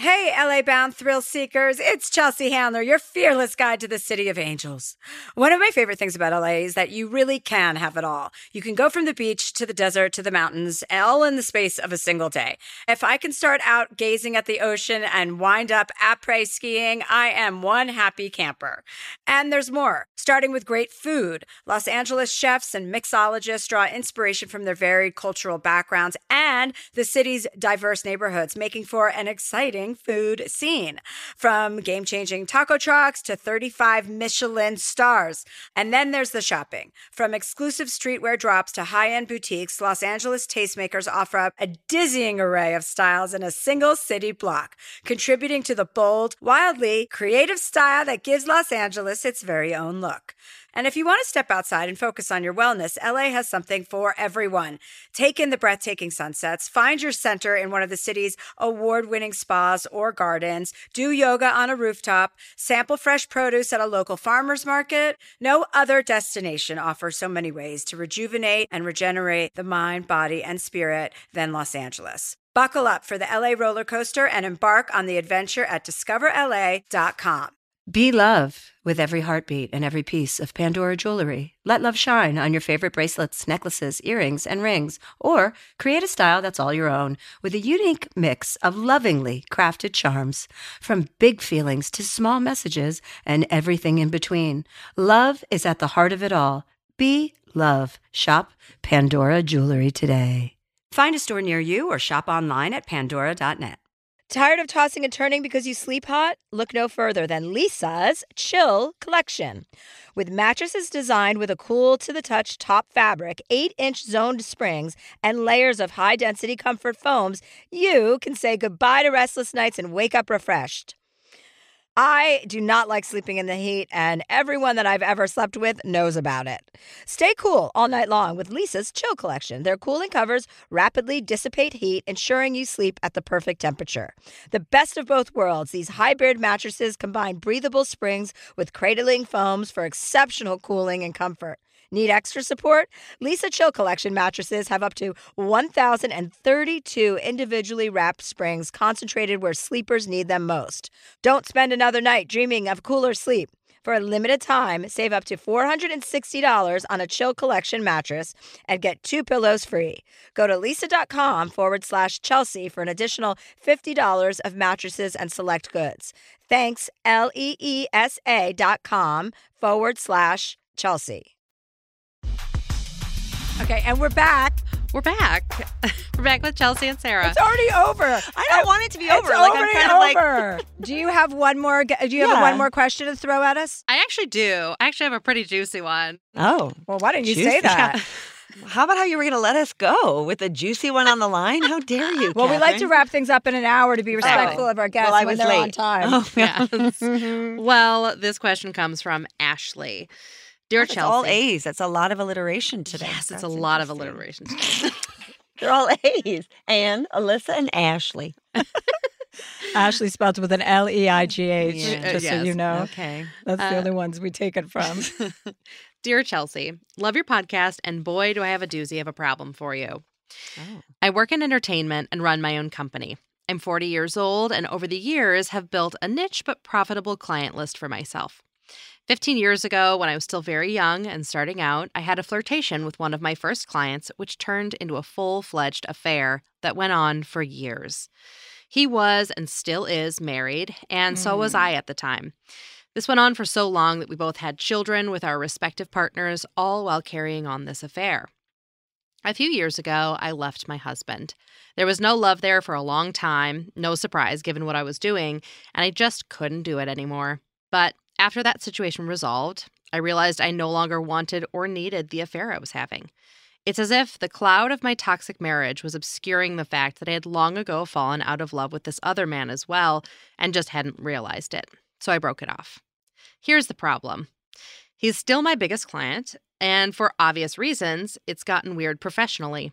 Hey, LA bound thrill seekers, it's Chelsea Handler, your fearless guide to the city of angels. One of my favorite things about LA is that you really can have it all. You can go from the beach to the desert to the mountains, all in the space of a single day. If I can start out gazing at the ocean and wind up après skiing, I am one happy camper. And there's more. Starting with great food, Los Angeles chefs and mixologists draw inspiration from their varied cultural backgrounds and the city's diverse neighborhoods, making for an exciting food scene, from game changing taco trucks to 35 Michelin stars. And then there's the shopping. From exclusive streetwear drops to high end boutiques, Los Angeles tastemakers offer up a dizzying array of styles in a single city block, contributing to the bold, wildly creative style that gives Los Angeles its very own look. And if you want to step outside and focus on your wellness, LA has something for everyone. Take in the breathtaking sunsets, find your center in one of the city's award winning spas or gardens, do yoga on a rooftop, sample fresh produce at a local farmer's market. No other destination offers so many ways to rejuvenate and regenerate the mind, body, and spirit than Los Angeles. Buckle up for the LA roller coaster and embark on the adventure at discoverla.com. Be love with every heartbeat and every piece of Pandora jewelry. Let love shine on your favorite bracelets, necklaces, earrings, and rings, or create a style that's all your own with a unique mix of lovingly crafted charms. From big feelings to small messages and everything in between. Love is at the heart of it all. Be love. Shop Pandora Jewelry today. Find a store near you or shop online at pandora.net. Tired of tossing and turning because you sleep hot? Look no further than Leesa's Chill Collection. With mattresses designed with a cool to the touch top fabric, 8 inch zoned springs, and layers of high density comfort foams, you can say goodbye to restless nights and wake up refreshed. I do not like sleeping in the heat, and everyone that I've ever slept with knows about it. Stay cool all night long with Leesa's Chill Collection. Their cooling covers rapidly dissipate heat, ensuring you sleep at the perfect temperature. The best of both worlds, these hybrid mattresses combine breathable springs with cradling foams for exceptional cooling and comfort. Need extra support? Leesa Chill Collection mattresses have up to 1,032 individually wrapped springs concentrated where sleepers need them most. Don't spend another night dreaming of cooler sleep. For a limited time, save up to $460 on a Chill Collection mattress and get two pillows free. Go to leesa.com forward slash Chelsea for an additional $50 of mattresses and select goods. Thanks, L E E S A dot com forward slash Chelsea. Okay, and we're back. We're back. We're back with Chelsea and Sarah. It's already over. I don't want it to be over. It's like I'm already kind of like over. do you have one more? Do you have one more question to throw at us? I actually do. I actually have a pretty juicy one. oh. Well, why didn't you Juicy. say that? How about how you were going to let us go with a juicy one on the line? How dare you? Well, we like to wrap things up in an hour to be respectful of our guests Well, I when was they're late. on time. Oh, Yes. well, this question comes from Ashley. Dear It's Chelsea. all A's. That's a lot of alliteration today. Yes, it's a lot of interesting. alliteration. They're all A's. Anne, Alyssa, and Ashley. Ashley spelled with an L E I G H, Yeah. just so Yes. you know. Okay. That's the Uh, only ones we take it from. Dear Chelsea, love your podcast, and boy, do I have a doozy of a problem for you. Oh. I work in entertainment and run my own company. I'm 40 years old and over the years have built a niche but profitable client list for myself. 15 years ago, when I was still very young and starting out, I had a flirtation with one of my first clients, which turned into a full fledged affair that went on for years. He was and still is married, and so was hmm. I at the time. This went on for so long that we both had children with our respective partners, all while carrying on this affair. A few years ago, I left my husband. There was no love there for a long time, no surprise given what I was doing, and I just couldn't do it anymore. But after that situation resolved, I realized I no longer wanted or needed the affair I was having. It's as if the cloud of my toxic marriage was obscuring the fact that I had long ago fallen out of love with this other man as well and just hadn't realized it. So I broke it off. Here's the problem he's still my biggest client, and for obvious reasons, it's gotten weird professionally.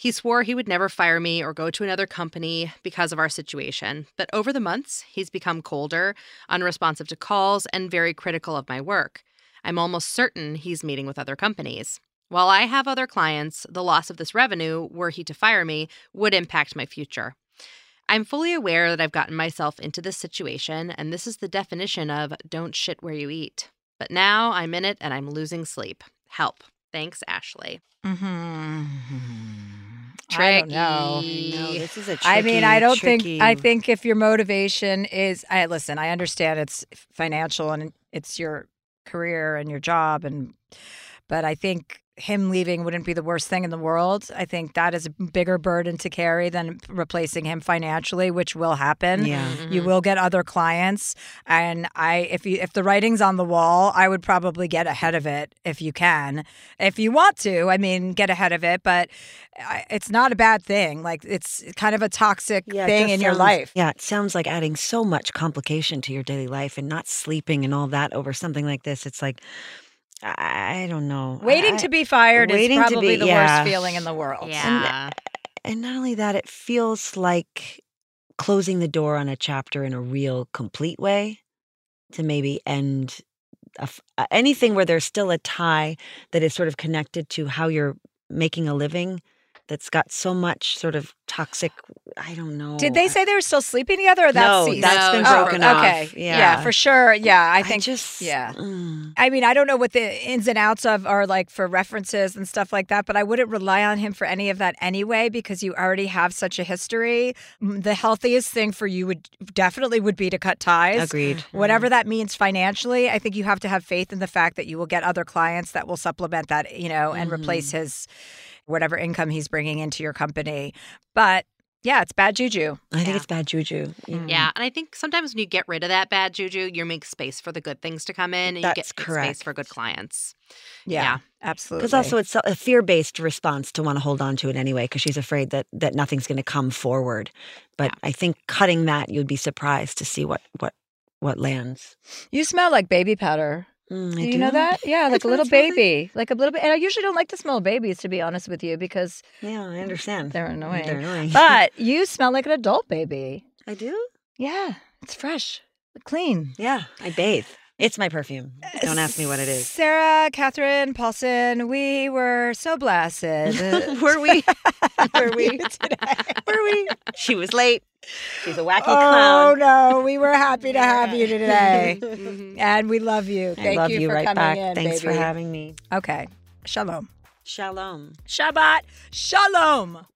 He swore he would never fire me or go to another company because of our situation, but over the months, he's become colder, unresponsive to calls, and very critical of my work. I'm almost certain he's meeting with other companies. While I have other clients, the loss of this revenue, were he to fire me, would impact my future. I'm fully aware that I've gotten myself into this situation, and this is the definition of don't shit where you eat. But now I'm in it and I'm losing sleep. Help. Thanks, Ashley. Mm-hmm. I don't know. Tricky. No, this is a tricky, I mean, I don't tricky- think. I think if your motivation is, I listen. I understand it's financial and it's your career and your job, and but I think him leaving wouldn't be the worst thing in the world. I think that is a bigger burden to carry than replacing him financially, which will happen. Yeah. You mm-hmm. will get other clients, and I if you if the writing's on the wall, I would probably get ahead of it if you can. If you want to, I mean, get ahead of it, but it's not a bad thing. Like it's kind of a toxic Yeah, thing just in your life. Yeah, it sounds like adding so much complication to your daily life and not sleeping and all that over something like this. It's like, I, I don't know. Waiting I- to be fired waiting is to probably be- the yeah. worst feeling in the world. Yeah. And not only that, it feels like closing the door on a chapter in a real, complete way to maybe end a f- uh, anything where there's still a tie that is sort of connected to how you're making a living that's got so much sort of toxic, I don't know. Did they say they were still sleeping together or that no, that's been No, broken oh, off. okay. Yeah. for sure. Yeah, I think just, yeah. mm. I mean, I don't know what the ins and outs of are like for references and stuff like that, but I wouldn't rely on him for any of that anyway because you already have such a history. Mm, The healthiest thing for you would definitely would be to cut ties. Agreed. Whatever that means financially, I think you have to have faith in the fact that you will get other clients that will supplement that, you know, and replace his whatever income he's bringing into your company. But yeah, it's bad juju. I think Yeah. it's bad juju. Mm. Yeah, and I think sometimes when you get rid of that bad juju, you make space for the good things to come in, and you get That's correct. space for good clients. Yeah, Yeah. absolutely. Because also it's a fear-based response to want to hold on to it anyway, because she's afraid that that nothing's going to come forward. But I think cutting that, you'd be surprised to see what what what lands. you smell like baby powder. Mm, Do you know that? Yeah, like a little baby, like a little bit. And I usually don't like the smell of babies, to be honest with you, because Yeah, I understand. they're annoying. They're annoying. But you smell like an adult baby. I do. Yeah, it's fresh, clean. Yeah, I bathe. It's my perfume. Don't ask me what it is. Sarah, Catherine, Paulson, we were so blessed. Were we? were we today? Were we? She was late. She's a wacky Oh clown. no, we were happy to have you today, Mhm. and we love you. I Thank love you, you for right coming back. in. Thanks for having me. Okay, shalom. Shalom. Shabbat Shalom.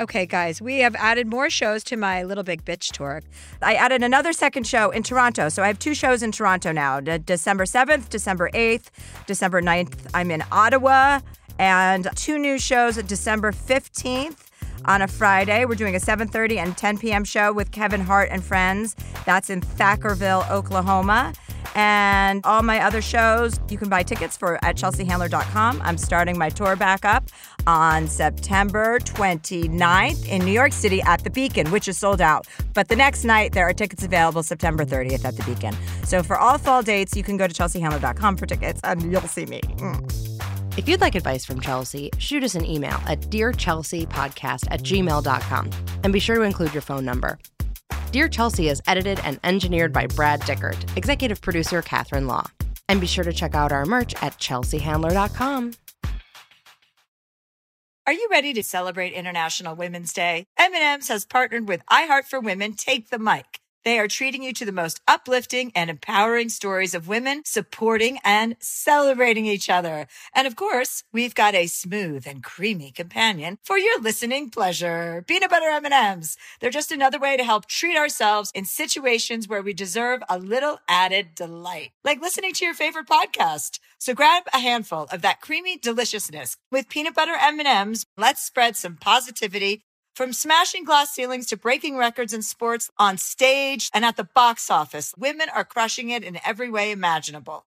Okay, guys, we have added more shows to my Little Big Bitch tour. I added another second show in Toronto. So I have two shows in Toronto now De- December 7th, December 8th, December 9th. I'm in Ottawa, and two new shows December 15th. On a Friday, we're doing a 7:30 and 10 p.m. show with Kevin Hart and friends. That's in Thackerville, Oklahoma. And all my other shows, you can buy tickets for at chelseahandler.com. I'm starting my tour back up on September 29th in New York City at the Beacon, which is sold out. But the next night, there are tickets available September 30th at the Beacon. So for all fall dates, you can go to chelseahandler.com for tickets and you'll see me. Mm. If you'd like advice from Chelsea, shoot us an email at dearchelseapodcast at gmail.com and be sure to include your phone number. Dear Chelsea is edited and engineered by Brad Dickert, executive producer Catherine Law. And be sure to check out our merch at chelseahandler.com. Are you ready to celebrate International Women's Day? M&M's has partnered with iHeart for Women Take the Mic. They are treating you to the most uplifting and empowering stories of women supporting and celebrating each other. And of course, we've got a smooth and creamy companion for your listening pleasure. Peanut butter M&Ms. They're just another way to help treat ourselves in situations where we deserve a little added delight, like listening to your favorite podcast. So grab a handful of that creamy deliciousness with peanut butter M&Ms. Let's spread some positivity from smashing glass ceilings to breaking records in sports, on stage, and at the box office, women are crushing it in every way imaginable.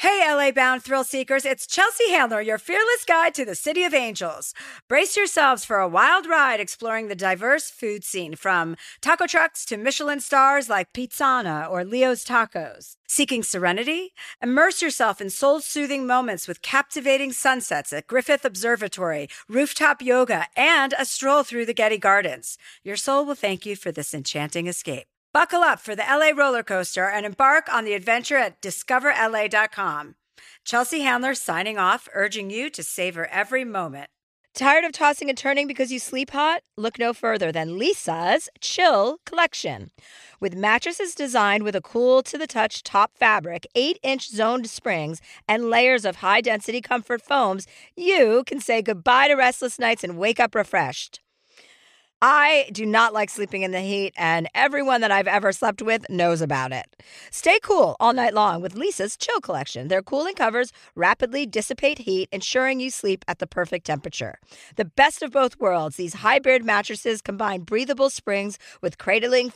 Hey, LA bound thrill seekers, it's Chelsea Handler, your fearless guide to the City of Angels. Brace yourselves for a wild ride exploring the diverse food scene from taco trucks to Michelin stars like Pizzana or Leo's Tacos. Seeking serenity? Immerse yourself in soul soothing moments with captivating sunsets at Griffith Observatory, rooftop yoga, and a stroll through the Getty Gardens. Your soul will thank you for this enchanting escape. Buckle up for the LA roller coaster and embark on the adventure at discoverla.com. Chelsea Handler signing off, urging you to savor every moment. Tired of tossing and turning because you sleep hot? Look no further than Leesa's Chill Collection. With mattresses designed with a cool to the touch top fabric, 8 inch zoned springs, and layers of high density comfort foams, you can say goodbye to restless nights and wake up refreshed. I do not like sleeping in the heat, and everyone that I've ever slept with knows about it. Stay cool all night long with Leesa's Chill Collection. Their cooling covers rapidly dissipate heat, ensuring you sleep at the perfect temperature. The best of both worlds, these hybrid mattresses combine breathable springs with cradling